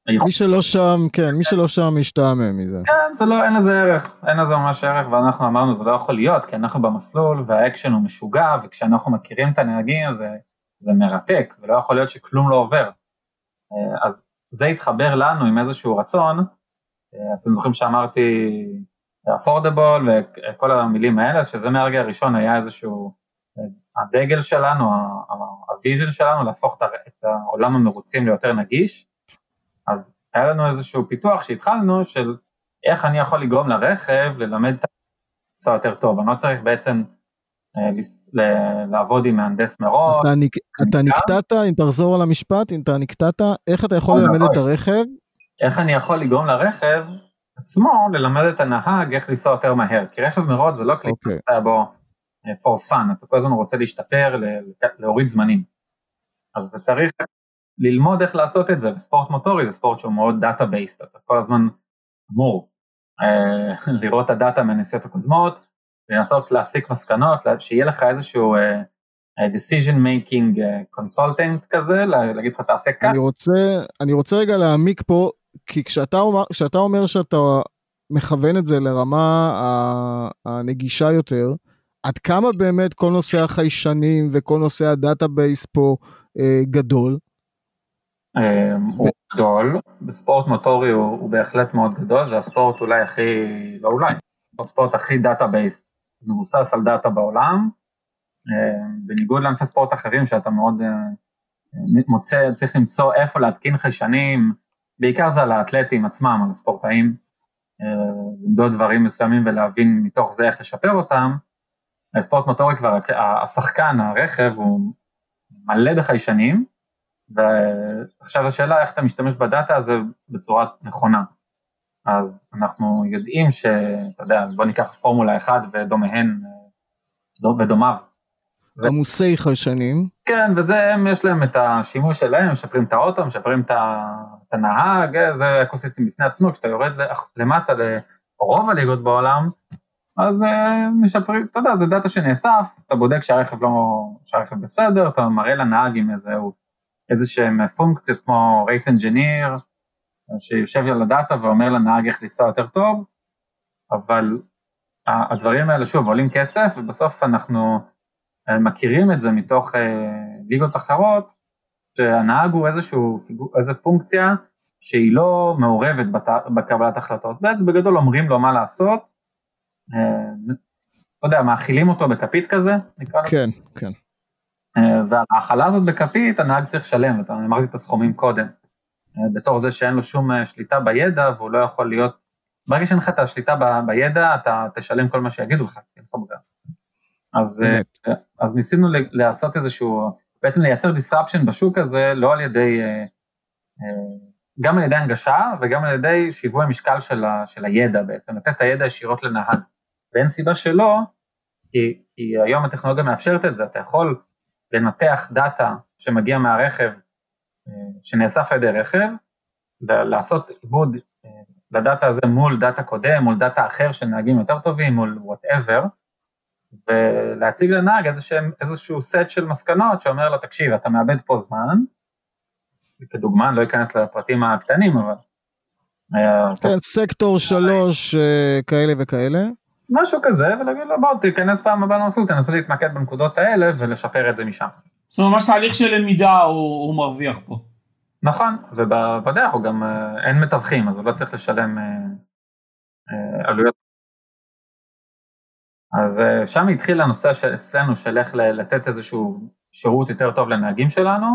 מי שלא שם, כן, מי שלא שם משתעמם מזה. כן, זה לא, אין לזה ערך, אין לזה ממש ערך, ואנחנו אמרנו זה לא יכול להיות, כי אנחנו במסלול והאקשן הוא משוגע, וכשאנחנו מכירים את הנהגים זה, זה מרתק, ולא יכול להיות שכלום לא עובר. אה, אז זה התחבר לנו עם איזשהו רצון, אה, אתם זוכרים שאמרתי אפורדבול וכל המילים האלה, שזה מהרגע הראשון היה איזשהו, אה, הדגל שלנו, ה vision שלנו, להפוך את העולם המרוצים ליותר נגיש, אז היה לנו איזשהו פיתוח שהתחלנו של איך אני יכול לגרום לרכב ללמד את המקצוע יותר טוב, אני לא צריך בעצם אה, לעבוד עם מהנדס מראש. אתה, נק... אתה נקטעת, אם תחזור על המשפט, אם אתה נקטעת, איך אתה יכול ללמד את הרכב איך אני יכול לגרום לרכב עצמו ללמד את הנהג איך לנסוע יותר מהר, כי רכב מרוץ זה לא כלי okay. שאתה אוקיי. בו אה, for fun, אתה כל הזמן רוצה להשתפר, להוריד זמנים. אז אתה צריך ללמוד איך לעשות את זה, וספורט מוטורי זה ספורט שהוא מאוד דאטה בייסט, אתה כל הזמן אמור אה, לראות את הדאטה מהנסיעות הקודמות, לנסות להסיק מסקנות, שיהיה לך איזשהו אה, decision making consultant כזה, להגיד לך תעשה כאן. אני רוצה, אני רוצה רגע להעמיק פה כי כשאתה אומר, כשאתה אומר שאתה מכוון את זה לרמה הנגישה יותר, עד כמה באמת כל נושא החיישנים וכל נושא ה database פה אה, גדול? אמ, הוא גדול, בספורט מוטורי הוא, הוא בהחלט מאוד גדול, זה הספורט אולי הכי, לא אולי, הספורט הכי data-based, מבוסס על דאטה בעולם, אמ, בניגוד לענפי ספורט אחרים שאתה מאוד אה, מוצא, צריך למצוא איפה להתקין חיישנים, בעיקר זה על האתלטים עצמם, על הספורטאים, אה, למדוד דברים מסוימים ולהבין מתוך זה איך לשפר אותם, ספורט מוטורי כבר, השחקן, הרכב, הוא מלא בחיישנים, ועכשיו השאלה איך אתה משתמש בדאטה הזה בצורה נכונה. אז אנחנו יודעים שאתה יודע, בוא ניקח פורמולה 1 ודומיהן ודומיו. עמוסי חיישנים. כן, וזה, הם יש להם את השימוש שלהם, משפרים את האוטו, משפרים את הנהג, זה ecosystem בפני עצמו, כשאתה יורד למטה לרוב הליגות בעולם, אז אה, משפרים, אתה יודע, זה דאטה שנאסף, אתה בודק שהרכב לא, שהרכב בסדר, אתה מראה לנהג עם איזה, איזה שהם פונקציות כמו race engineer, שיושב על הדאטה ואומר לנהג איך לנסוע יותר טוב, אבל הדברים האלה שוב עולים כסף ובסוף אנחנו אה, מכירים את זה מתוך אה, ליגות אחרות, שהנהג הוא איזשהו, איזו פונקציה שהיא לא מעורבת בת, בקבלת החלטות, בעצם בגדול אומרים לו מה לעשות, אה, לא יודע, מאכילים אותו בכפית כזה, נקרא לזה? כן, כן. וההאכלה הזאת בכפית, הנהג צריך לשלם, ואתה אמרתי את הסכומים קודם. בתור זה שאין לו שום שליטה בידע, והוא לא יכול להיות, ברגע שאין לך את השליטה ב, בידע, אתה תשלם כל מה שיגידו לך, אין לך בגלל. אז, אז ניסינו לעשות איזשהו, בעצם לייצר disruption בשוק הזה, לא על ידי, גם על ידי הנגשה וגם על ידי שיווי המשקל של, ה, של הידע בעצם, לתת את הידע ישירות לנהג. ואין סיבה שלא, כי, כי היום הטכנולוגיה מאפשרת את זה, אתה יכול לנתח דאטה שמגיע מהרכב, שנאסף על ידי רכב, ולעשות עיבוד לדאטה הזה מול דאטה קודם, מול דאטה אחר של נהגים יותר טובים, מול whatever, ולהציג לנהג איזשהו, איזשהו סט של מסקנות שאומר לו, תקשיב, אתה מאבד פה זמן, כדוגמה, אני לא אכנס לפרטים הקטנים, אבל... כן, סקטור שלוש אה, כאלה וכאלה. משהו כזה, ולהגיד לו, בוא תיכנס פעם הבאה למסלול, תנסה להתמקד בנקודות האלה ולשפר את זה משם. זאת אומרת, ממש תהליך של למידה הוא, הוא מרוויח פה. נכון, ובדרך הוא גם, אה, אין מתווכים, אז הוא לא צריך לשלם אה, עלויות אז אה, שם התחיל הנושא אצלנו של איך לתת איזשהו שירות יותר טוב לנהגים שלנו.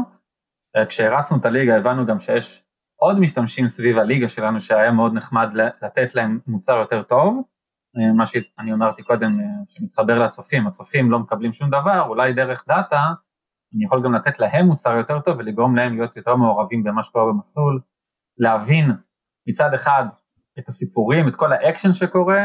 אה, כשהרצנו את הליגה הבנו גם שיש עוד משתמשים סביב הליגה שלנו שהיה מאוד נחמד לתת להם מוצר יותר טוב. אה, מה שאני אמרתי קודם שמתחבר לצופים, הצופים לא מקבלים שום דבר, אולי דרך דאטה אני יכול גם לתת להם מוצר יותר טוב ולגרום להם להיות יותר מעורבים במה שקורה במסלול, להבין מצד אחד את הסיפורים, את כל האקשן שקורה,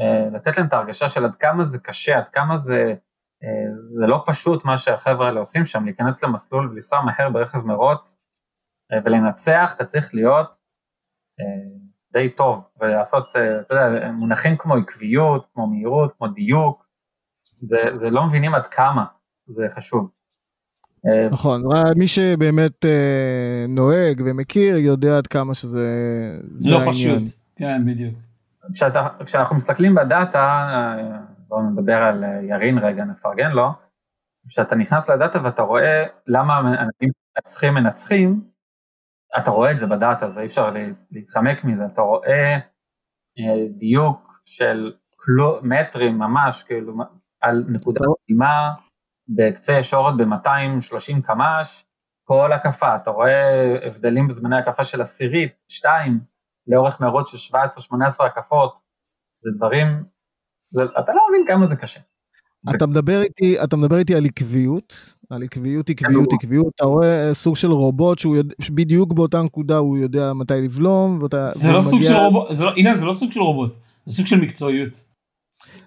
אה, לתת להם את ההרגשה של עד כמה זה קשה, עד כמה זה, אה, זה לא פשוט מה שהחבר'ה האלה עושים שם, להיכנס למסלול ולנסוע מהר ברכב מרוץ אה, ולנצח, אתה צריך להיות די טוב ולעשות, אתה יודע, מונחים כמו עקביות, כמו מהירות, כמו דיוק, זה, זה לא מבינים עד כמה זה חשוב. נכון, מי שבאמת נוהג ומכיר יודע עד כמה שזה לא העניין. פשוט, כן בדיוק. כשאתה, כשאנחנו מסתכלים בדאטה, בואו נדבר על ירין רגע, נפרגן לו, כשאתה נכנס לדאטה ואתה רואה למה אנשים מנצחים מנצחים, אתה רואה את זה בדאטה, זה אי אפשר להתחמק מזה, אתה רואה אה, דיוק של קלו, מטרים ממש, כאילו, על נקודה מדהימה, בקצה ישורת ב-230 קמ"ש, כל הקפה, אתה רואה הבדלים בזמני הקפה של עשירית, שתיים, לאורך מרוץ של 17-18 הקפות, זה דברים, זה, אתה לא מבין כמה זה קשה. אתה מדבר איתי, אתה מדבר איתי על עקביות, על עקביות, עקביות, כן, עקביות, אתה רואה סוג של רובוט שהוא יודע, בדיוק באותה נקודה הוא יודע מתי לבלום, ואתה... זה לא סוג מגיע... של רובוט, זה לא, אילן, זה לא סוג של רובוט, זה סוג של מקצועיות.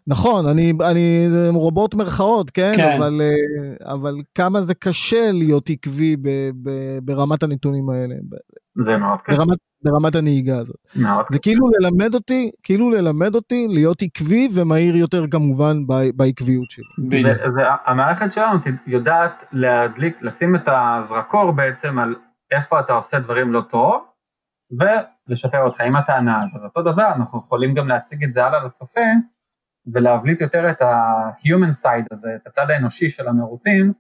נכון, אני, אני, זה רובוט מרכאות, כן? כן. אבל, אה, אבל כמה זה קשה להיות עקבי ב, ב, ברמת הנתונים האלה. זה מאוד קשה. ברמת, ברמת הנהיגה הזאת. מאוד זה קשה. כאילו ללמד אותי, כאילו ללמד אותי להיות עקבי ומהיר יותר כמובן ב, בעקביות שלי. זה, זה, המערכת שלנו יודעת להדליק, לשים את הזרקור בעצם על איפה אתה עושה דברים לא טוב, ולשפר אותך. אם אתה הנהג, אז אותו דבר, אנחנו יכולים גם להציג את זה הלאה לצופה, ולהבליט יותר את ה-human side הזה, את הצד האנושי של המרוצים,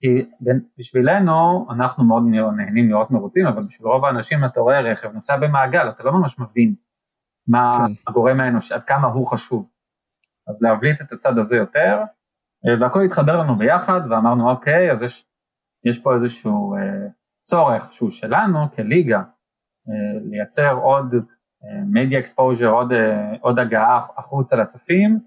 כי בשבילנו, אנחנו מאוד נהנים לראות מרוצים, אבל בשביל רוב האנשים אתה רואה רכב נוסע במעגל, אתה לא ממש מבין מה כן. הגורם האנושי, עד כמה הוא חשוב. אז להבליט את הצד הזה יותר, והכל התחבר לנו ביחד, ואמרנו אוקיי, אז יש, יש פה איזשהו אה, צורך שהוא שלנו כליגה, אה, לייצר עוד media exposure, עוד, אה, עוד הגעה החוצה לצופים,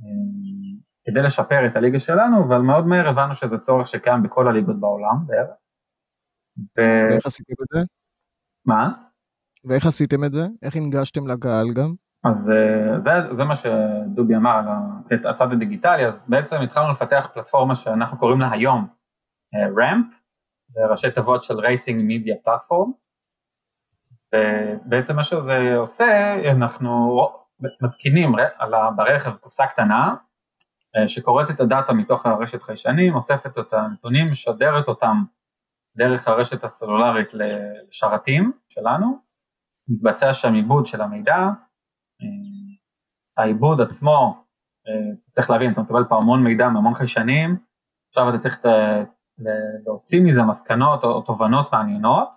אה, כדי לשפר את הליגה שלנו, אבל מאוד מהר הבנו שזה צורך שקיים בכל הליגות בעולם בערך. ו... ואיך עשיתם את זה? מה? ואיך עשיתם את זה? איך הנגשתם לקהל גם? אז אה, זה, זה מה שדובי אמר על הצד הדיגיטלי, אז בעצם התחלנו לפתח פלטפורמה שאנחנו קוראים לה היום RAMP, אה, זה ראשי תיבות של racing media platform, ובעצם מה שזה עושה, אנחנו מתקינים ברכב קופסה קטנה, אה, שקוראת את הדאטה מתוך הרשת חיישנים, אוספת את הנתונים, משדרת אותם דרך הרשת הסלולרית לשרתים שלנו, מתבצע שם עיבוד של המידע, אה, העיבוד עצמו, אה, צריך להבין, אתה מקבל פה המון מידע מהמון חיישנים, עכשיו אתה צריך להוציא מזה מסקנות או תובנות מעניינות,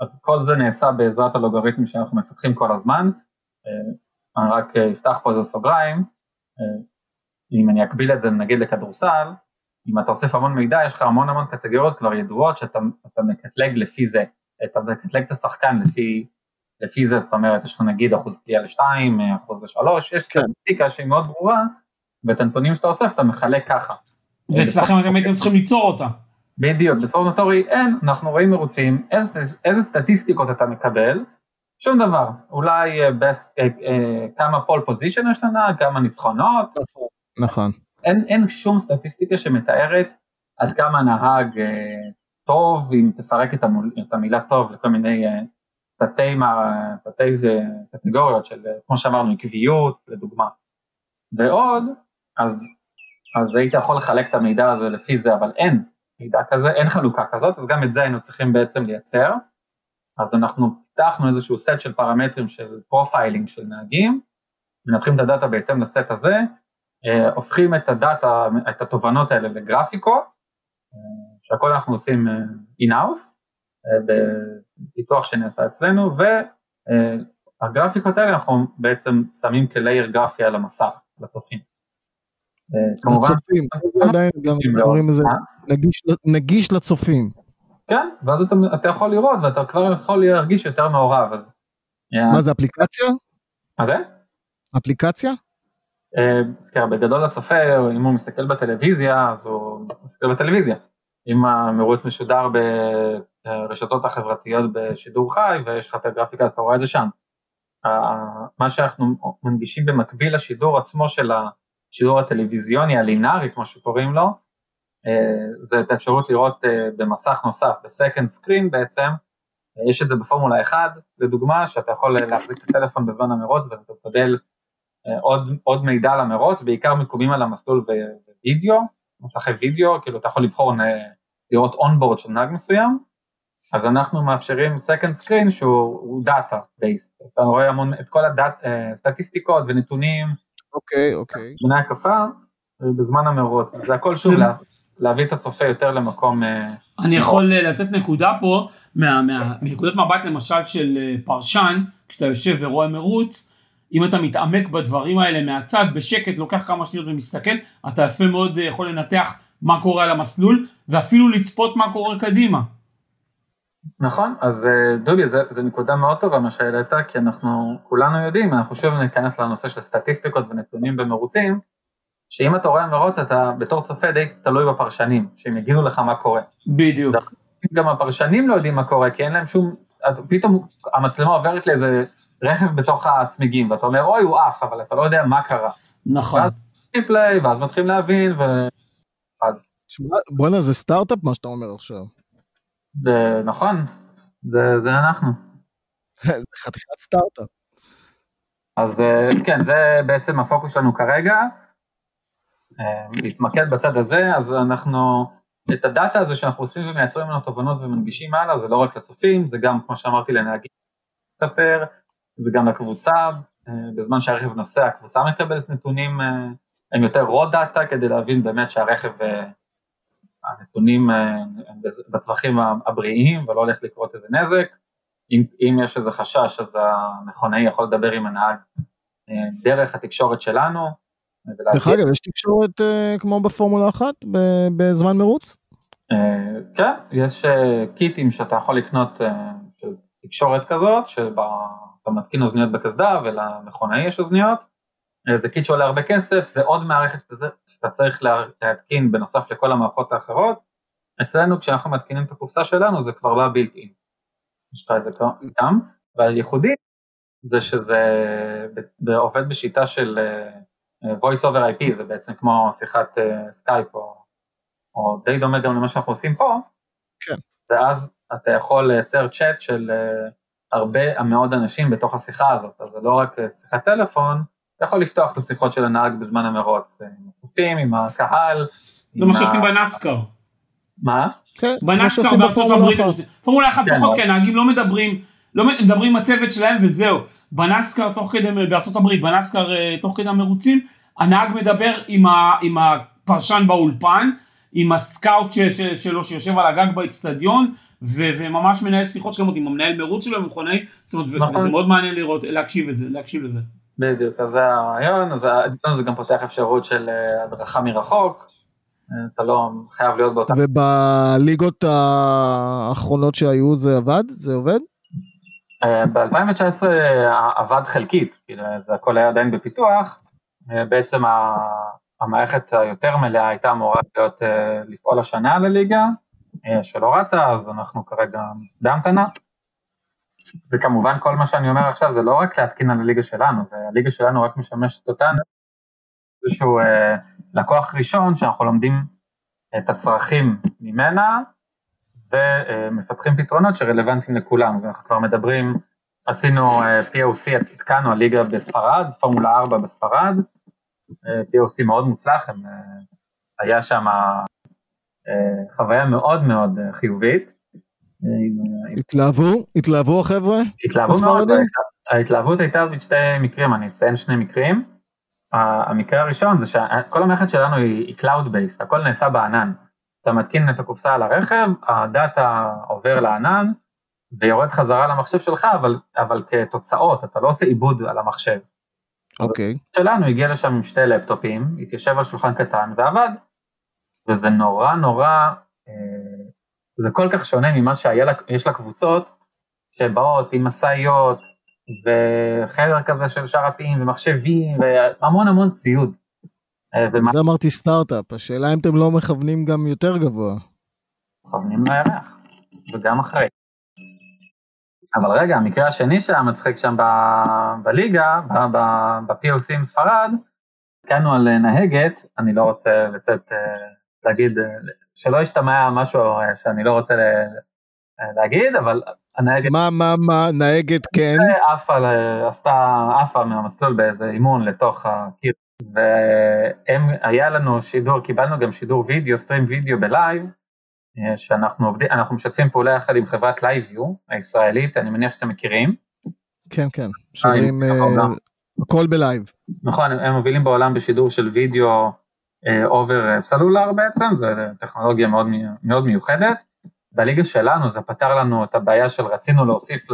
אז כל זה נעשה בעזרת אלוגריתמים שאנחנו מפתחים כל הזמן, אני רק אפתח פה איזה סוגריים, אם אני אקביל את זה נגיד לכדורסל, אם אתה אוסף המון מידע, יש לך המון המון קטגוריות כבר ידועות שאתה מקטלג לפי זה, אתה מקטלג את השחקן לפי, לפי זה, זאת אומרת, יש לך נגיד אחוז קליעה לשתיים, אחוז לשלוש, יש כן. סטטיסטיקה שהיא מאוד ברורה, ואת הנתונים שאתה אוסף אתה מחלק ככה. ואצלכם אתם הייתם צריכים ליצור אותה. בדיוק, בספורט מוטורי אין, אנחנו רואים מרוצים, איזה, איזה סטטיסטיקות אתה מקבל, שום דבר, אולי best, אה, אה, כמה פול פוזיישן יש לנהג, כמה ניצחונות, נכון. אין, אין שום סטטיסטיקה שמתארת עד כמה נהג אה, טוב, אם תפרק את, המול, את המילה טוב לכל מיני אה, תתי, מה, תתי זה, קטגוריות של, אה, כמו שאמרנו, עקביות, לדוגמה. ועוד, אז, אז היית יכול לחלק את המידע הזה לפי זה, אבל אין מידע כזה, אין חלוקה כזאת, אז גם את זה היינו צריכים בעצם לייצר. אז אנחנו פיתחנו איזשהו סט של פרמטרים של profiling של נהגים, מנתחים את הדאטה בהתאם לסט הזה, הופכים את הדאטה, את התובנות האלה לגרפיקות, אה, שהכל אנחנו עושים in-house, אה, בפיתוח שנעשה אצלנו, והגרפיקות האלה אנחנו בעצם שמים כלייר גרפי על המסך לצופים. לצופים, עדיין גם קוראים לזה נגיש לצופים. כן, ואז אתה, אתה יכול לראות ואתה כבר יכול להרגיש יותר מעורב. מה זה אפליקציה? מה זה? אפליקציה? כן, בגדול הצופה, אם הוא מסתכל בטלוויזיה, אז הוא מסתכל בטלוויזיה. אם המרוץ משודר ברשתות החברתיות בשידור חי ויש לך את הגרפיקה אז אתה רואה את זה שם. מה שאנחנו מנגישים במקביל לשידור עצמו של השידור הטלוויזיוני הלינארי כמו שקוראים לו, אה, זה את האפשרות לראות אה, במסך נוסף, בסקנד סקרין בעצם, יש את זה בפורמולה 1 לדוגמה, שאתה יכול להחזיק את הטלפון בזמן המרוץ ואתה אה, עוד, עוד מידע למרוץ, בעיקר מיקומים על המסלול ווידאו, מסכי וידאו, כאילו אתה יכול לבחור לראות onboard של נהג מסוים, אז אנחנו מאפשרים second screen שהוא data based, אז אתה רואה המון את כל הסטטיסטיקות אה, ונתונים, אוקיי, אוקיי, זמני הקפה בזמן המרוץ, זה הכל שוב לה, להביא את הצופה יותר למקום. אה, אני יכול לתת נקודה פה, מה, מה, מנקודת מבט למשל של פרשן, כשאתה יושב ורואה מרוץ, אם אתה מתעמק בדברים האלה מהצד, בשקט, לוקח כמה שניות ומסתכל, אתה יפה מאוד אה, יכול לנתח מה קורה על המסלול, ואפילו לצפות מה קורה קדימה. נכון, אז אה, דובי, זו נקודה מאוד טובה מה שהעלית, כי אנחנו כולנו יודעים, אנחנו שוב ניכנס לנושא של סטטיסטיקות ונתונים במרוצים, שאם אתה רואה מרוץ אתה בתור צופה די תלוי בפרשנים, שהם יגידו לך מה קורה. בדיוק. גם הפרשנים לא יודעים מה קורה, כי אין להם שום, פתאום המצלמה עוברת לאיזה רכב בתוך הצמיגים, ואתה אומר, אוי, הוא עף, אבל אתה לא יודע מה קרה. נכון. ואז פליי, ואז מתחילים להבין, ו... בואנה, זה סטארט-אפ מה שאתה אומר עכשיו. זה נכון, זה, זה אנחנו. זה חתיכת סטארט-אפ. אז אה, כן, זה בעצם הפוקוס שלנו כרגע. אה, להתמקד בצד הזה, אז אנחנו, את הדאטה הזה שאנחנו עושים ומייצרים ממנו תובנות ומנגישים הלאה, זה לא רק לצופים, זה גם, כמו שאמרתי, לנהגים לספר, וגם לקבוצה, אה, בזמן שהרכב נוסע הקבוצה מקבלת נתונים, אה, הם יותר raw data כדי להבין באמת שהרכב, אה, הנתונים הם בצרכים הבריאים ולא הולך לקרות איזה נזק, אם, אם יש איזה חשש אז המכונאי יכול לדבר עם הנהג דרך התקשורת שלנו. דרך אגב, יש תקשורת כמו בפורמולה אחת בזמן מרוץ? כן, יש קיטים שאתה יכול לקנות תקשורת כזאת, שבה אתה מתקין אוזניות בקסדה ולמכונאי יש אוזניות, זה קיט שעולה הרבה כסף, זה עוד מערכת שאתה צריך להתקין בנוסף לכל המערכות האחרות. אצלנו כשאנחנו מתקינים את הקופסה שלנו זה כבר בא בילט אין. יש לך את זה גם, והייחודי זה שזה עובד בשיטה של אה, voice over IP, זה בעצם כמו שיחת סקייפ אה, או, או די דומה גם למה שאנחנו עושים פה, כן. ואז אתה יכול לייצר צ'אט של אה, הרבה מאוד אנשים בתוך השיחה הזאת, אז זה לא רק שיחת טלפון, אתה יכול לפתוח את השיחות של הנהג בזמן המרוץ, עם הצופים, עם הקהל. זה מה שעושים ב NASCAR. מה? כן, ב NASCAR בארצות הברית, פורמולה אחת פחות כן, נהגים לא מדברים, לא מדברים עם הצוות שלהם וזהו. בנסקר תוך כדי, בארצות הברית, בנסקר אה, תוך כדי המרוצים, הנהג מדבר עם, ה, עם הפרשן באולפן, עם הסקאוט ש, ש, שלו שיושב על הגג באצטדיון, וממש מנהל שיחות שלמות עם המנהל מרוץ שלו ומכונאי, זאת אומרת, נכון. וזה מאוד מעניין לראות, להקשיב, את זה, להקשיב לזה. בדיוק, אז זה הרעיון, אז זה גם פותח אפשרות של אה, הדרכה מרחוק, אה, אתה לא חייב להיות באותה... ובליגות האחרונות שהיו זה עבד? זה עובד? אה, ב-2019 עבד חלקית, כאילו זה הכל היה עדיין בפיתוח, אה, בעצם המערכת היותר מלאה הייתה אמורה להיות אה, לפעול השנה לליגה, שלא רצה, אז אנחנו כרגע בהמתנה. וכמובן כל מה שאני אומר עכשיו זה לא רק להתקין על הליגה שלנו, זה הליגה שלנו רק משמשת אותנו, איזשהו לקוח ראשון שאנחנו לומדים את הצרכים ממנה, ומפתחים פתרונות שרלוונטיים לכולם, אז אנחנו כבר מדברים, עשינו אה, POC, התקנו הליגה בספרד, פורמולה 4 בספרד, אה, POC מאוד מוצלח, הם, אה, היה שם חוויה מאוד מאוד חיובית. התלהבו? התלהבו החבר'ה? התלהבו מאוד, ההתלהבות הייתה בשתי מקרים, אני אציין שני מקרים. המקרה הראשון זה שכל המערכת שלנו היא Cloud Based, הכל נעשה בענן. אתה מתקין את הקופסה על הרכב, הדאטה עובר לענן ויורד חזרה למחשב שלך, אבל, אבל כתוצאות, אתה לא עושה עיבוד על המחשב. אוקיי. Okay. שלנו הגיע לשם עם שתי לפטופים, התיישב על שולחן קטן ועבד, וזה נורא נורא, אה, זה כל כך שונה ממה שיש לקבוצות, שבאות עם משאיות, וחדר כזה של שרתים ומחשבים והמון המון ציוד. אה, ומה... זה אמרתי סטארט-אפ, השאלה אם אתם לא מכוונים גם יותר גבוה. מכוונים לירח, וגם אחרי. אבל רגע, המקרה השני שהיה מצחיק שם ב- בליגה, ב-POC עם ספרד, התקנו על נהגת, אני לא רוצה לצאת, אה, להגיד, אה, שלא ישתמע משהו שאני לא רוצה להגיד, אבל הנהגת... מה, מה, מה, נהגת כן? עפה, עשתה עפה מהמסלול באיזה אימון לתוך הקיר. והיה לנו שידור, קיבלנו גם שידור וידאו, stream video בלייב, אה, שאנחנו עובדים, אנחנו משתפים פעולה יחד עם חברת LiveU הישראלית, אני מניח שאתם מכירים. כן, כן, שידורים, אה, הכל בלייב. נכון, הם מובילים בעולם בשידור של וידאו over אה, סלולר בעצם, זו טכנולוגיה מאוד, מאוד מיוחדת. בליגה שלנו זה פתר לנו את הבעיה של רצינו להוסיף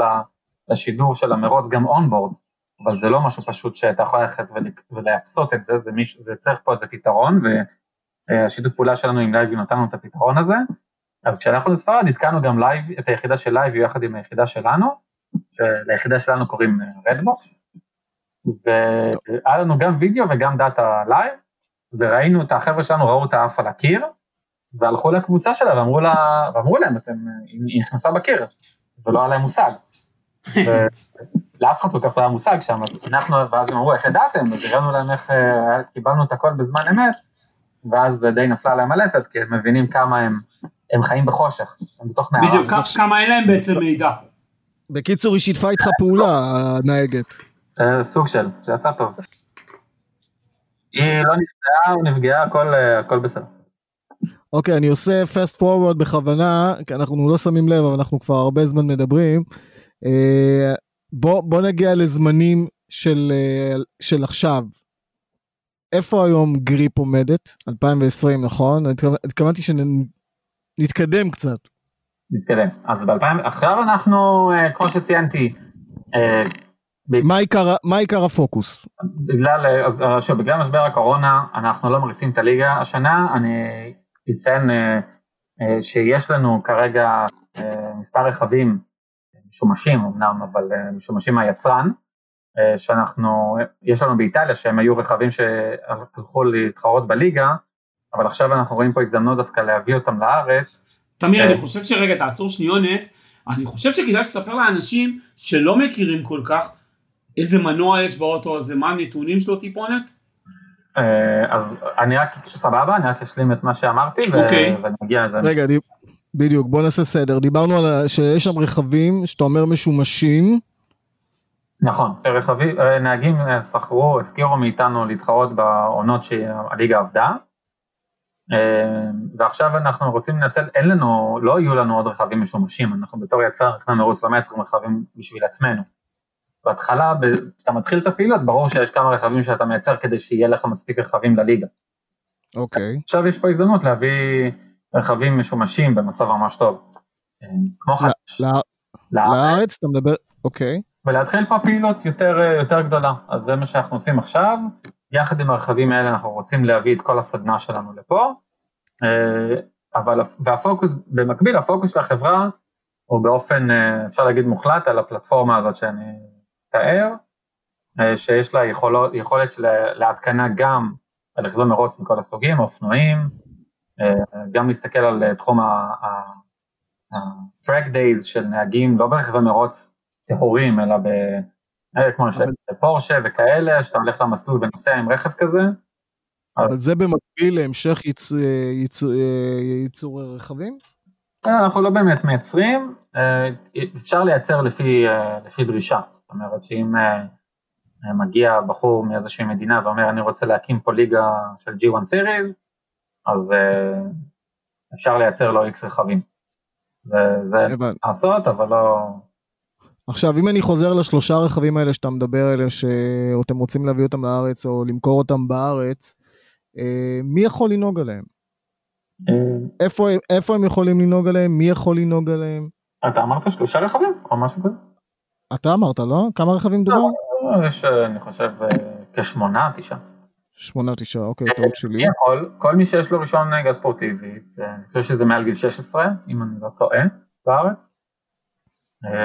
לשידור של המרוץ גם onboard, אבל זה לא משהו פשוט שאתה יכול ללכת ולעשות את זה, זה, מיש, זה צריך פה איזה פתרון, והשיתוף פעולה שלנו עם LiveU נתן לנו את הפתרון הזה. אז כשהגענו לספרד התקנו גם לייב, את היחידה של LiveU יחד עם היחידה שלנו, שליחידה שלנו קוראים RedBox, והיה לנו גם וידאו וגם דאטה לייב, וראינו את החבר'ה שלנו, ראו את האף על הקיר, והלכו לקבוצה שלה ואמרו, לה, ואמרו להם, אתם, היא נכנסה בקיר, ולא היה להם מושג. לאף אחד כל כך לא היה מושג שם, אז אנחנו, ואז הם אמרו, איך ידעתם? אז הראינו להם איך אה, קיבלנו את הכל בזמן אמת, ואז די נפלה להם הלסת, כי הם מבינים כמה הם, הם חיים בחושך, הם בתוך מערה. בדיוק, כמה אין להם בעצם מידע. בקיצור, היא שיתפה איתך פעולה, הנהגת. אה, סוג של, זה יצא טוב. היא לא נפגעה, או נפגעה, הכל, אה, הכל בסדר. אוקיי, אני עושה fast forward בכוונה, כי אנחנו לא שמים לב, אבל אנחנו כבר הרבה זמן מדברים. בוא, בוא נגיע לזמנים של, אה, של עכשיו. איפה היום גריפ עומדת? 2020, נכון? התכוונתי שנתקדם קצת. נתקדם. אז ב-2000, עכשיו אנחנו, אה, כמו שציינתי, אה, מה עיקר, מה עיקר הפוקוס? בגלל, אז שוב, בגלל משבר הקורונה אנחנו לא מריצים את הליגה השנה, אני אציין שיש לנו כרגע מספר רכבים משומשים אמנם, אבל אה, משומשים מהיצרן, שאנחנו, יש לנו באיטליה שהם היו רכבים שהלכו להתחרות בליגה, אבל עכשיו אנחנו רואים פה הזדמנות דווקא להביא אותם לארץ. תמיר, אני חושב שרגע, תעצור שניונת, אני חושב שכדאי שתספר לאנשים שלא מכירים כל כך איזה מנוע יש באוטו הזה, מה הנתונים שלו טיפונת? אז אני רק, סבבה, אני רק אשלים את מה שאמרתי אוקיי. ונגיע לזה. רגע, בדיוק, בוא נעשה סדר. דיברנו על שיש שם רכבים שאתה אומר משומשים. נכון, רכבים, אה, נהגים אה, שכרו, הזכירו מאיתנו להתחרות בעונות שהליגה עבדה. אה, ועכשיו אנחנו רוצים לנצל, אין לנו, לא יהיו לנו עוד רכבים משומשים, אנחנו בתור יצר מרוץ לא מייצרים רכבים בשביל עצמנו. בהתחלה, כשאתה מתחיל את הפעילות, ברור שיש כמה רכבים שאתה מייצר כדי שיהיה לך מספיק רכבים לליגה. אוקיי. Okay. עכשיו יש פה הזדמנות להביא רכבים משומשים במצב ממש טוב. כמו חדש. לארץ אתה מדבר, אוקיי. ולהתחיל פה פעילות יותר, יותר גדולה, אז זה מה שאנחנו עושים עכשיו. יחד עם הרכבים האלה אנחנו רוצים להביא את כל הסדנה שלנו לפה, אה, אבל, והפוקוס, במקביל הפוקוס של החברה הוא באופן, אה, אפשר להגיד מוחלט, על הפלטפורמה הזאת שאני מתאר, אה, שיש לה יכולות, יכולת של להתקנה גם על רכבי מרוץ מכל הסוגים, אופנועים, גם להסתכל על תחום ה-track days של נהגים, לא ברכבי מרוץ טהורים, אלא ב... כמו אבל... פורשה וכאלה, שאתה הולך למסלול ונוסע עם רכב כזה. אבל אז... זה במקביל להמשך ייצ... ייצ... ייצור רכבים? אנחנו לא באמת מייצרים, אה, אפשר לייצר לפי, אה, לפי דרישה, אומרת שאם אה, מגיע בחור מאיזושהי מדינה ואומר אני רוצה להקים פה ליגה של G1 Series, אז אפשר לייצר לו X רכבים. וזה לעשות, אבל לא... עכשיו, אם אני חוזר לשלושה רכבים האלה שאתה מדבר עליהם, שאתם רוצים להביא אותם לארץ או למכור אותם בארץ, אה, מי יכול לנהוג עליהם? אה. איפה, איפה הם יכולים לנהוג עליהם? מי יכול לנהוג עליהם? אתה אמרת שלושה רכבים או משהו כזה? אתה אמרת, לא? כמה רכבים? לא, יש, אני חושב, כשמונה, תשעה. שמונה, תשעה, אוקיי, טעות שלי. כל, כל מי שיש לו רישיון נהיגה ספורטיבית, אני חושב שזה מעל גיל 16, אם אני לא טועה, בארץ.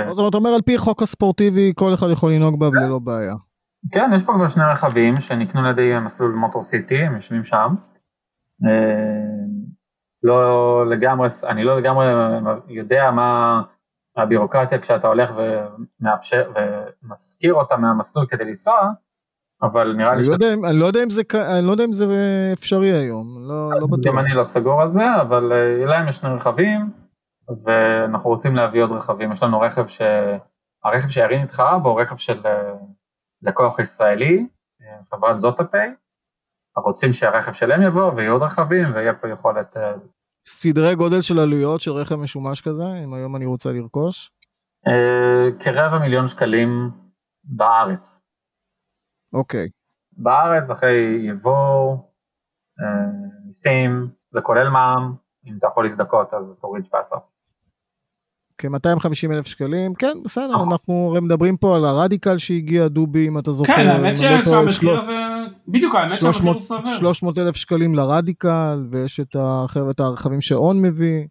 זאת אומרת, אתה אומר על פי חוק הספורטיבי, כל אחד יכול לנהוג בה ללא בעיה. כן, יש פה כבר שני רכבים שנקנו על ידי מסלול מוטור סיטי, הם יושבים שם. אה, לא לגמרי, אני לא לגמרי יודע מה הבירוקרטיה כשאתה הולך ומאפשר ומזכיר אותה מהמסלול כדי לנסוע, אבל נראה לי לא שאתה... אני לא יודע אם זה, אני לא יודע אם זה אפשרי היום, לא, לא בטוח. גם אני לא סגור על זה, אבל אה, להם יש שני רכבים. ואנחנו רוצים להביא עוד רכבים, יש לנו רכב ש... הרכב שירין התחרה בו הוא רכב של אה, לקוח ישראלי, אה, חברת זוטופיי, רוצים שהרכב שלהם יבוא ויהיו עוד רכבים ויהיה פה יכולת... אה, סדרי גודל של עלויות של רכב משומש כזה, אם היום אני רוצה לרכוש? כרבע מיליון שקלים בארץ. אוקיי. בארץ אחרי יבוא, מיסים, זה כולל מע"מ, אם אתה יכול להזדכות אז תוריד 17. כ-250 אלף שקלים, כן, בסדר, נכון. אנחנו הרי מדברים פה על הרדיקל שהגיע, דובי, אם אתה זוכר. כן, האמת שהמחיר הזה, בדיוק, האמת שהמחיר סביר. 300 אלף שקלים לרדיקל, ויש את הרכבים שאון מביא.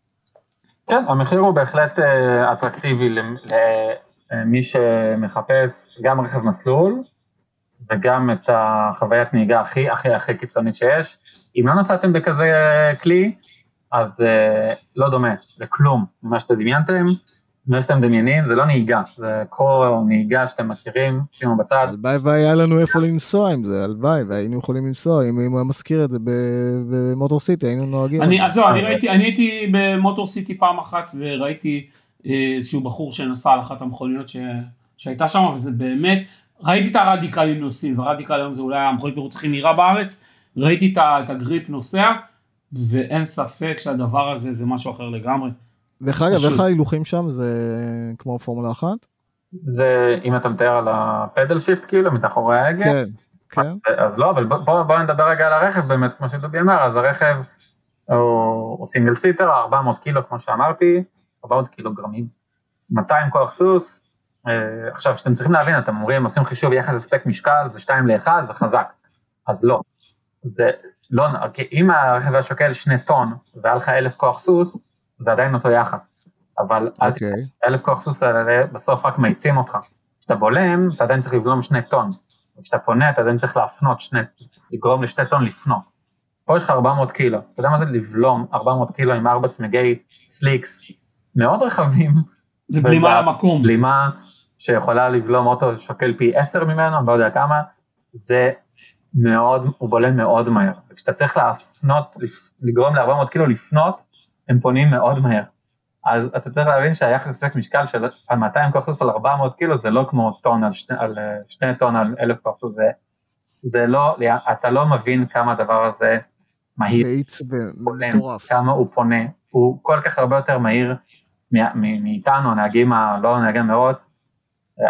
כן, המחיר הוא בהחלט אה, אטרקטיבי למי שמחפש גם רכב מסלול, וגם את החוויית נהיגה הכי הכי הכי קיצונית שיש. אם לא נסעתם בכזה כלי, אז uh, לא דומה לכלום ממה שאתם דמיינתם, מה שאתם מדמיינים זה לא נהיגה, זה קור נהיגה שאתם מכירים, שימו בצד. הלוואי והיה לנו איפה לנסוע עם זה, הלוואי, והיינו יכולים לנסוע, אם הוא מזכיר את זה במוטור סיטי, היינו נוהגים. אני, אז זהו, אני ראיתי, אני הייתי במוטור סיטי פעם אחת וראיתי אה, איזשהו בחור שנסע על אחת המכוניות ש, שהייתה שם, וזה באמת, ראיתי את הרדיקלים נוסעים, וה Radical היום זה אולי המכונית מרוץ הכי מהירה בארץ, ראיתי את ה Griiip נוסע, ואין ספק שהדבר הזה זה משהו אחר לגמרי. דרך אגב, איך ההילוכים שם? זה כמו פורמולה אחת? זה אם אתה מתאר על ה paddle shift כאילו מאחורי ההגה? כן, כן. אז לא, אבל בוא, בוא נדבר רגע על הרכב באמת, כמו שדובי אמר, אז הרכב הוא, הוא סינגל סיטר, 400 קילו כמו שאמרתי, 400 קילוגרמים, 200 כוח סוס, אה, עכשיו כשאתם צריכים להבין, אתם אומרים, עושים חישוב יחס הספק משקל, זה 2 ל-1, זה חזק, אז לא, זה, לא, אם הרכב היה שוקל שני טון והיה לך אלף כוח סוס, זה עדיין אותו יחס. אבל okay. אוקיי. אלף כוח סוס האלה בסוף רק מאיצים אותך. כשאתה בולם, אתה עדיין צריך לבלום שני טון. וכשאתה פונה, אתה עדיין צריך להפנות שני, לגרום לשתי טון לפנות. פה יש לך 400 קילו. אתה יודע מה זה לבלום 400 קילו עם ארבע צמיגי סליקס מאוד רחבים? זה בלימה למקום. בלימה שיכולה לבלום אוטו שוקל פי 10 ממנו, אני לא יודע כמה. זה מאוד, הוא בולם מאוד מהר. וכשאתה צריך להפנות, לגרום ל-400 קילו לפנות, הם פונים מאוד מהר. אז אתה צריך להבין שהיחס ספק משקל של 200 כוח סוס על 400 קילו זה לא כמו טון על שני, על אה, שני טון על אלף כוח סוס, זה, זה לא, אתה לא מבין כמה הדבר הזה מהיר, ומטורף. כמה הוא פונה, הוא כל כך הרבה יותר מהיר מאיתנו, הנהגים הלא נהגי מאות,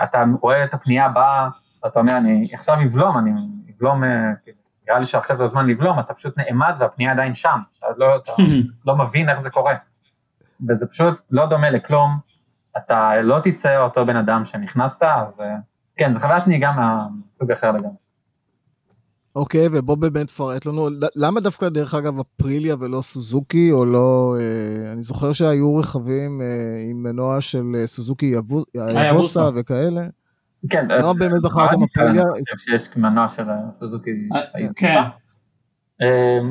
אתה רואה את הפנייה הבאה, אתה אומר אני עכשיו אבלום, אני אבלום, אה, כאילו, נראה לי שעכשיו זה הזמן לבלום, אתה פשוט נעמד והפנייה עדיין שם, אתה לא, אתה לא מבין איך זה קורה. וזה פשוט לא דומה לכלום, אתה לא תצא אותו בן אדם שנכנסת, אז אה, כן, זו חוויית נהיגה מהסוג אחר לגמרי. אוקיי, okay, ובוא באמת תפרט לנו, למה דווקא דרך אגב אפריליה ולא סוזוקי, או לא, אה, אני זוכר שהיו רכבים אה, עם מנוע של אה, סוזוקי יבוסה וכאלה. כן. למה באמת בחרתם אפריליה? אני חושב שיש מנוע של סוזוקי יבוסה. כן.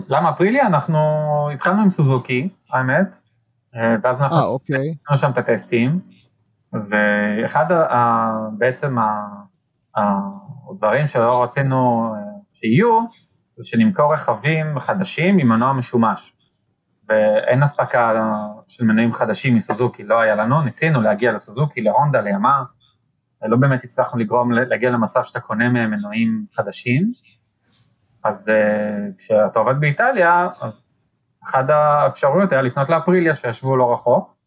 למה אפריליה? אנחנו התחלנו עם סוזוקי, האמת, ואז אנחנו אוקיי. עשינו שם את הטסטים, ואחד בעצם הדברים שלא רצינו שיהיו, זה שנמכור רכבים חדשים עם מנוע משומש. ואין אספקה של מנועים חדשים מסוזוקי, לא היה לנו, ניסינו להגיע לסוזוקי, להונדה, לימה, לא באמת הצלחנו לגרום להגיע למצב שאתה קונה מהם מנועים חדשים. אז uh, כשאתה עובד באיטליה, אז אחת האפשרויות היה לפנות לאפריליה שישבו לא רחוק,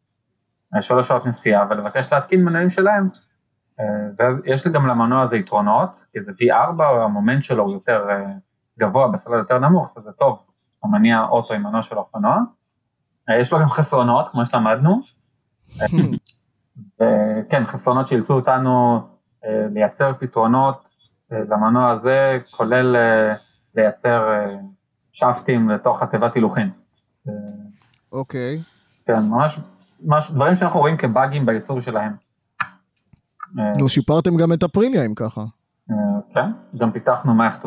שלוש שעות נסיעה, ולבקש להתקין מנועים שלהם. אה, ואז יש לי גם למנוע הזה יתרונות, כי זה V4, המומנט שלו הוא יותר אה, גבוה בסלל יותר נמוך, וזה טוב, אתה מניע אוטו עם מנוע של אופנוע. אה, יש לו גם חסרונות, כמו שלמדנו. כן, חסרונות שאילצו אותנו לייצר פתרונות למנוע הזה, כולל לייצר שפטים לתוך התיבת הילוכים. אוקיי. כן, ממש, ממש דברים שאנחנו רואים כבאגים בייצור שלהם. נו, שיפרתם גם את אפריליה אם ככה. אה, כן, גם פיתחנו מערכת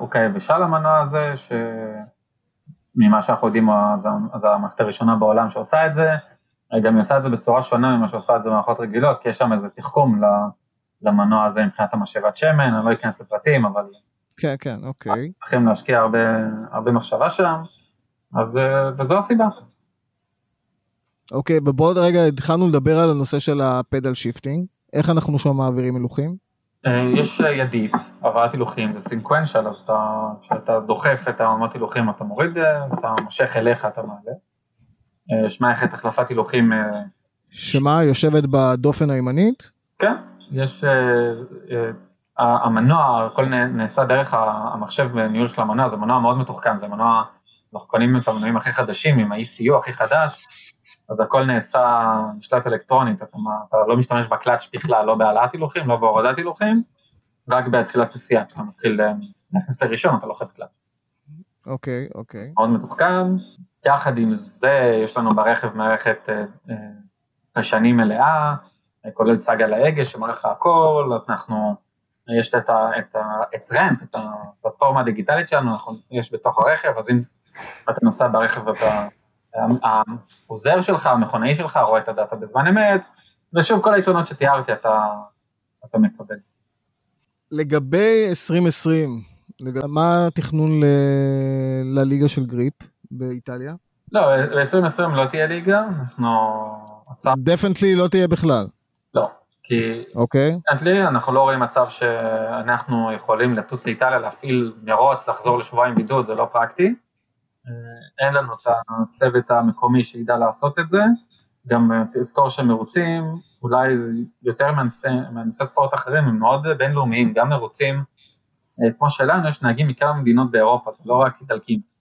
אוקיי יבשה למנוע הזה, שממה שאנחנו יודעים זו המערכת הראשונה בעולם שעושה את זה, גם היא עושה את זה בצורה שונה ממה שעושה את זה במערכות רגילות, כי יש שם איזה תחכום למנוע הזה מבחינת המשאבת שמן, אני לא אכנס לפרטים, אבל... כן, כן, אוקיי. צריכים להשקיע הרבה, הרבה מחשבה שם, אז, אה, וזו הסיבה. אוקיי, ובואו רגע התחלנו לדבר על הנושא של ה paddle shifting. איך אנחנו שם מעבירים הילוכים? אה, יש אה, ידית, העברת הילוכים, זה סינקוונשל, אז כשאתה דוחף את העמות הילוכים אתה מוריד, אתה מושך אליך אתה מעלה. יש מערכת החלפת הילוכים. שמה, יושבת בדופן הימנית? כן, יש, המנוע, הכל נעשה דרך המחשב בניהול של המנוע, זה מנוע מאוד מתוחכם, זה מנוע, אנחנו קונים את המנועים הכי חדשים עם ה-ECU הכי חדש, אז הכל נעשה משלט אלקטרונית, אתה, אתה לא משתמש בקלאץ' בכלל, לא בהעלאת הילוכים, לא בהורדת הילוכים, רק בתחילת נסיעה, כשאתה מתחיל אה, להכניס לראשון אתה לוחץ קלאץ'. אוקיי, אוקיי. מאוד מתוחכם, יחד עם זה יש לנו ברכב מערכת חיישנים אה, אה, מלאה, כולל סאגה להגה לך הכל, אנחנו, יש את, ה, את, ה, את רמפ, את הפלטפורמה הדיגיטלית שלנו, אנחנו, יש בתוך הרכב, אז אם אתה נוסע ברכב ואתה העוזר שלך, המכונאי שלך רואה את הדאטה בזמן אמת, ושוב כל היתרונות שתיארתי אתה, אתה מקבל. לגבי 2020, לג... מה התכנון ל... לליגה של Griiip באיטליה? לא, ב-2020 לא תהיה ליגה, אנחנו... definitely לא תהיה בכלל. לא, כי... אוקיי. Okay. Definitely אנחנו לא רואים מצב שאנחנו יכולים לטוס לאיטליה, להפעיל מרוץ, לחזור לשבועיים בידוד, זה לא פרקטי. אין לנו את הצוות המקומי שידע לעשות את זה, גם אה, תזכור שמרוצים, אולי יותר מענפי ספורט אחרים, הם מאוד בינלאומיים, גם מרוצים, אה, כמו שלנו, יש נהגים מכמה מדינות באירופה, לא רק איטלקים, אה,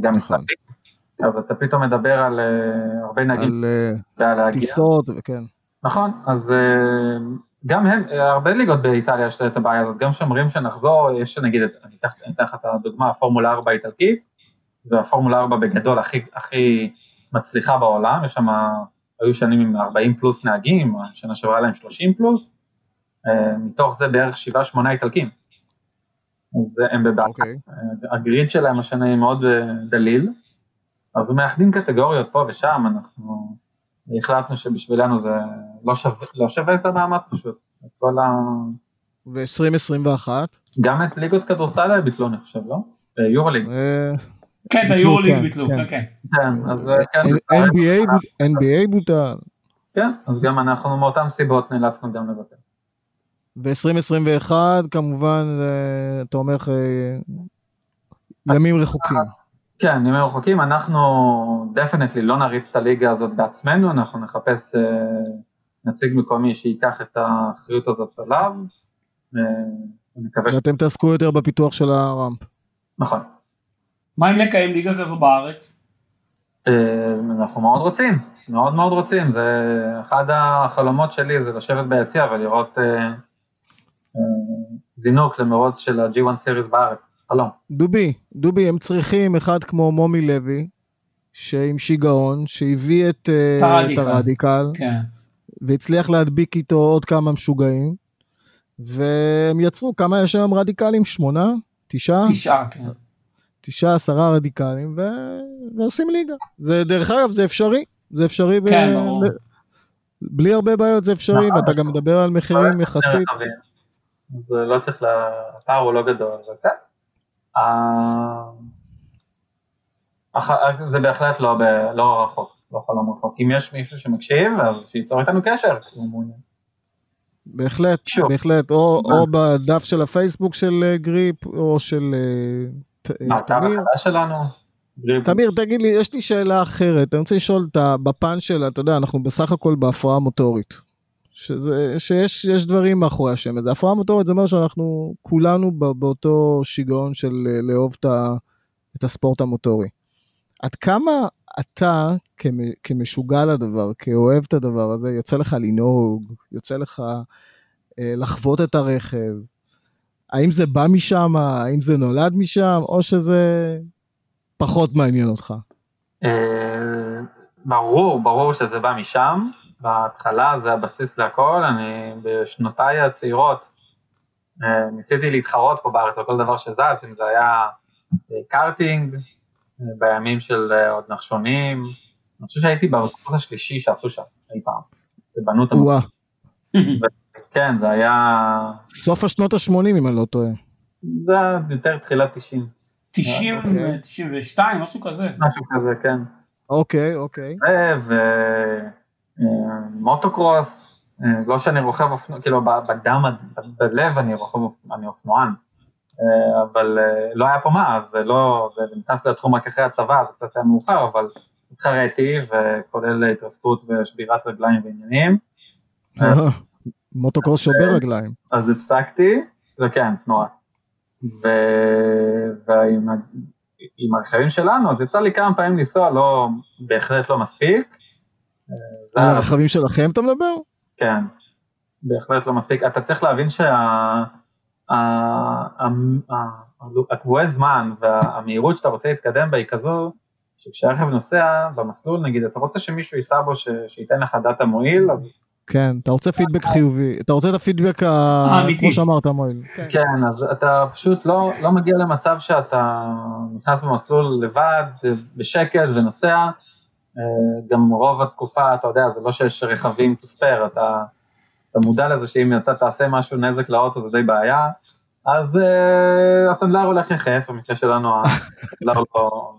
גם. ישראלים. אז אתה פתאום מדבר על הרבה נהגים. על טיסות, וכן. נכון, אז גם הם, הרבה ליגות באיטליה יש את הבעיה הזאת, גם שאומרים שנחזור, יש נגיד, אני אתן לך את הדוגמה, הפורמולה 4 האיטלקית, זה הפורמולה 4 בגדול הכי, הכי מצליחה בעולם, יש שם, היו שנים עם 40 פלוס נהגים, שנה שעברה להם 30 פלוס, מתוך זה בערך 7-8 איטלקים. אז הם בבעיה. Okay. אוקיי. הגריד שלהם השנה היא מאוד דליל, אז מאחדים קטגוריות פה ושם, אנחנו החלטנו שבשבילנו זה לא שווה, לא שווה את המאמץ פשוט. את כל ה... ו-2021? גם את ליגות כדורסל היה ביטלו אני חושב, לא? יורוליג. אה, כן, היורוליג ביטלו, כן, כן. כן, אז אה, כן. NBA בוטל. כן, אז גם אנחנו מאותן סיבות נאלצנו גם לבטל. ב-2021 כמובן אתה אומר ימים רחוקים. כן, ימים רחוקים, אנחנו דפנטלי לא נריץ את הליגה הזאת בעצמנו, אנחנו נחפש נציג מקומי שייקח את האחריות הזאת עליו. ואתם תעסקו יותר בפיתוח של הראמפ. נכון. מה אם נקיים ליגה כזו בארץ? אה, אנחנו מאוד רוצים, מאוד מאוד רוצים, זה אחד החלומות שלי זה לשבת ביציע ולראות אה, אה, זינוק למרוץ של ה-G1 סיריס בארץ, חלום. דובי, דובי, הם צריכים אחד כמו מומי לוי, שעם שיגעון, שהביא את, את הרדיקל, כן. והצליח להדביק איתו עוד כמה משוגעים, והם יצרו כמה יש היום רדיקלים? שמונה? תשעה? תשעה, כן. תשעה, עשרה רדיקלים, ו... ועושים ליגה. זה, דרך אגב, זה אפשרי. זה אפשרי כן, ב... ברור. בלי הרבה בעיות זה אפשרי, ואתה גם מדבר על מחירים יחסית. זה לא צריך, הפער הוא לא גדול, אבל כן. זה בהחלט לא, לא רחוק, לא חלום רחוק. אם יש מישהו שמקשיב, אז שייצור איתנו קשר, כי הוא מעוניין. בהחלט, שוב. בהחלט, או, או בדף של הפייסבוק של אה, גריפ, או של אה, תמיר. שלנו. תמיר, תגיד לי, יש לי שאלה אחרת, אני רוצה לשאול בפן של, אתה יודע, אנחנו בסך הכל בהפרעה מוטורית. שזה, שיש דברים מאחורי השם הזה. הפרעה מוטורית זה אומר שאנחנו כולנו באותו שיגעון של אה, לאהוב את הספורט המוטורי. עד כמה אתה כמשוגע לדבר, כאוהב את הדבר הזה, יוצא לך לנהוג, יוצא לך אה, לחוות את הרכב, האם זה בא משם, האם זה נולד משם, או שזה פחות מעניין אותך? אה, ברור, ברור שזה בא משם. בהתחלה זה הבסיס להכל, אני בשנותיי הצעירות אה, ניסיתי להתחרות פה בארץ על כל דבר שזז, אם זה היה קארטינג, בימים של אה, עוד נחשונים, אני חושב שהייתי בקורס השלישי שעשו שם אי פעם, ובנו את המקום. כן, זה היה... סוף השנות ה-80 אם אני לא טועה. זה יותר תחילת 90. 90, 92, משהו כזה. משהו כזה, כן. אוקיי, אוקיי. אה, אה, לא שאני רוכב אופנוע, כאילו בדם, בלב אני רוכב, אני אופנוען. אה, אבל לא היה פה מה, אז זה לא, זה נכנס לתחום רק אחרי הצבא, זה קצת היה מאוחר, אבל התחרתי, וכולל התרסקות ושבירת רגליים ועניינים. מוטוקרוס שובר רגליים. אז הפסקתי, וכן, נורא. ועם הרכבים שלנו, אז יצא לי כמה פעמים לנסוע, לא, בהחלט לא מספיק. על הרכבים שלכם אתה מדבר? כן, בהחלט לא מספיק. אתה צריך להבין שה... הקבועי זמן והמהירות שאתה רוצה להתקדם בה היא כזו, שכשהרכב נוסע במסלול נגיד, אתה רוצה שמישהו ייסע בו שייתן לך דאטה מועיל. כן, אתה רוצה פידבק חיובי, אתה רוצה את הפידבק האמיתי, כמו שאמרת מועיל. כן. כן, אז אתה פשוט לא, לא מגיע למצב שאתה נכנס במסלול לבד, בשקט ונוסע, אה, גם רוב התקופה, אתה יודע, זה לא שיש רכבים to spare, אתה... אתה מודע לזה שאם אתה תעשה משהו נזק לאוטו זה די בעיה, אז uh, הסנדלר הולך יחף, במקרה שלנו הסנדלר לא...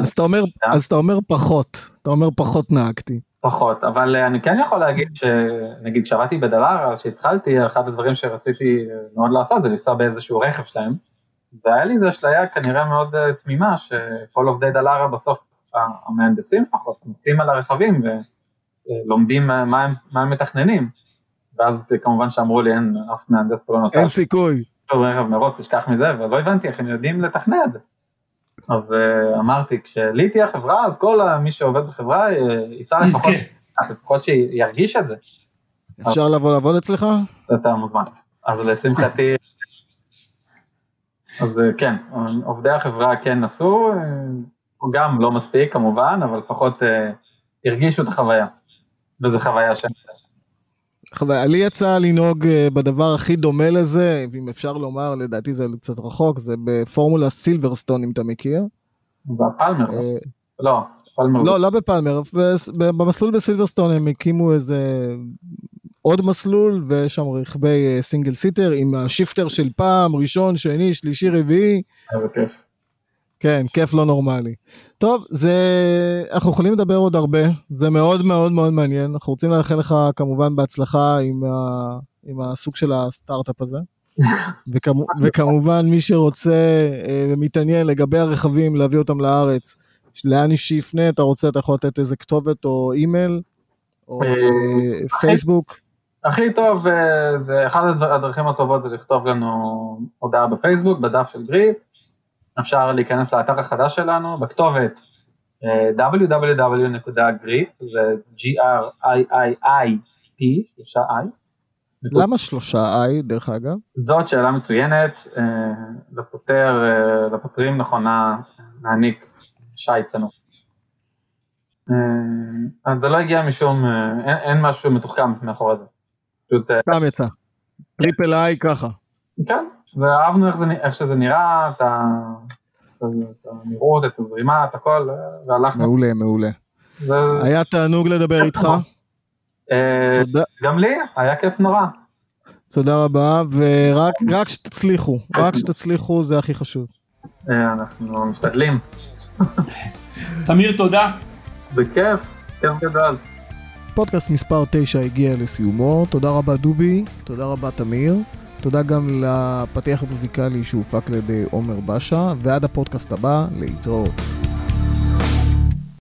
אז אתה אומר, אז אתה אומר פחות, אתה אומר פחות נהגתי. פחות, אבל אני כן יכול להגיד שנגיד כשעבדתי בדלארה, כשהתחלתי, אחד הדברים שרציתי מאוד לעשות זה לנסוע באיזשהו רכב שלהם, והיה לי איזו אשליה כנראה מאוד uh, תמימה, שכל עובדי דלארה בסוף, המהנדסים לפחות, נוסעים על הרכבים, לומדים מה הם, מה הם מתכננים. ואז כמובן שאמרו לי אין אף מהנדס פה לא נוסע. אין סיכוי. רכב מרוץ תשכח מזה ולא הבנתי איך הם יודעים לתכנד. אז uh, אמרתי כשלי תהיה חברה אז כל מי שעובד בחברה uh, ייסע לפחות, לפחות שירגיש את זה. אפשר לבוא לעבוד אצלך? אתה מוזמן. אז לשמחתי, אז uh, כן, עובדי החברה כן נסעו, גם לא מספיק כמובן, אבל לפחות uh, הרגישו את החוויה. וזו חוויה ש... לי יצא לנהוג אה, בדבר הכי דומה לזה, אם אפשר לומר, לדעתי זה קצת רחוק, זה בפורמולה סילברסטון, אם אתה מכיר. בפלמר, לא. פלמר. לא, לא בפלמר, במסלול בסילברסטון הם הקימו איזה עוד מסלול, ויש שם רכבי סינגל סיטר עם השיפטר של פעם, ראשון, שני, שלישי, רביעי. כן, כיף לא נורמלי. טוב, זה... אנחנו יכולים לדבר עוד הרבה, זה מאוד מאוד מאוד מעניין. אנחנו רוצים לאחל לך כמובן בהצלחה עם, ה... עם הסוג של הסטארט-אפ הזה. וכמו... וכמובן, מי שרוצה אה, ומתעניין לגבי הרכבים, להביא אותם לארץ, לאן שיפנה, אתה רוצה, אתה יכול לתת איזה כתובת או אימייל, או אה, פייסבוק. הכי טוב, אה, זה אחד הדרכים הטובות זה לכתוב לנו הודעה בפייסבוק, בדף של גריפ. אפשר להיכנס לאתר החדש שלנו בכתובת www.grip, זה G-R-I-I-I-P, שלושה I. למה שלושה I דרך אגב? זאת שאלה מצוינת, לפותר, לפותרים נכונה להעניק שי צנוע. אז זה לא הגיע משום, אין, אין משהו מתוחכם מאחורי זה. סתם יצא. triple I ככה. כן, ואהבנו איך, זה, איך שזה נראה, את הנראות, את הזרימה, את הכל, והלכנו. מעולה, מעולה. זה... היה תענוג לדבר איתך. אה, תודה. גם לי, היה כיף נורא. תודה רבה, ורק שתצליחו, רק שתצליחו זה הכי חשוב. אה, אנחנו משתדלים. תמיר, תודה. בכיף, כיף גדול. פודקאסט מספר 9 הגיע לסיומו, תודה רבה דובי, תודה רבה תמיר. תודה גם לפתיח המוזיקלי שהופק על ידי עומר בשה, ועד הפודקאסט הבא, להתראות.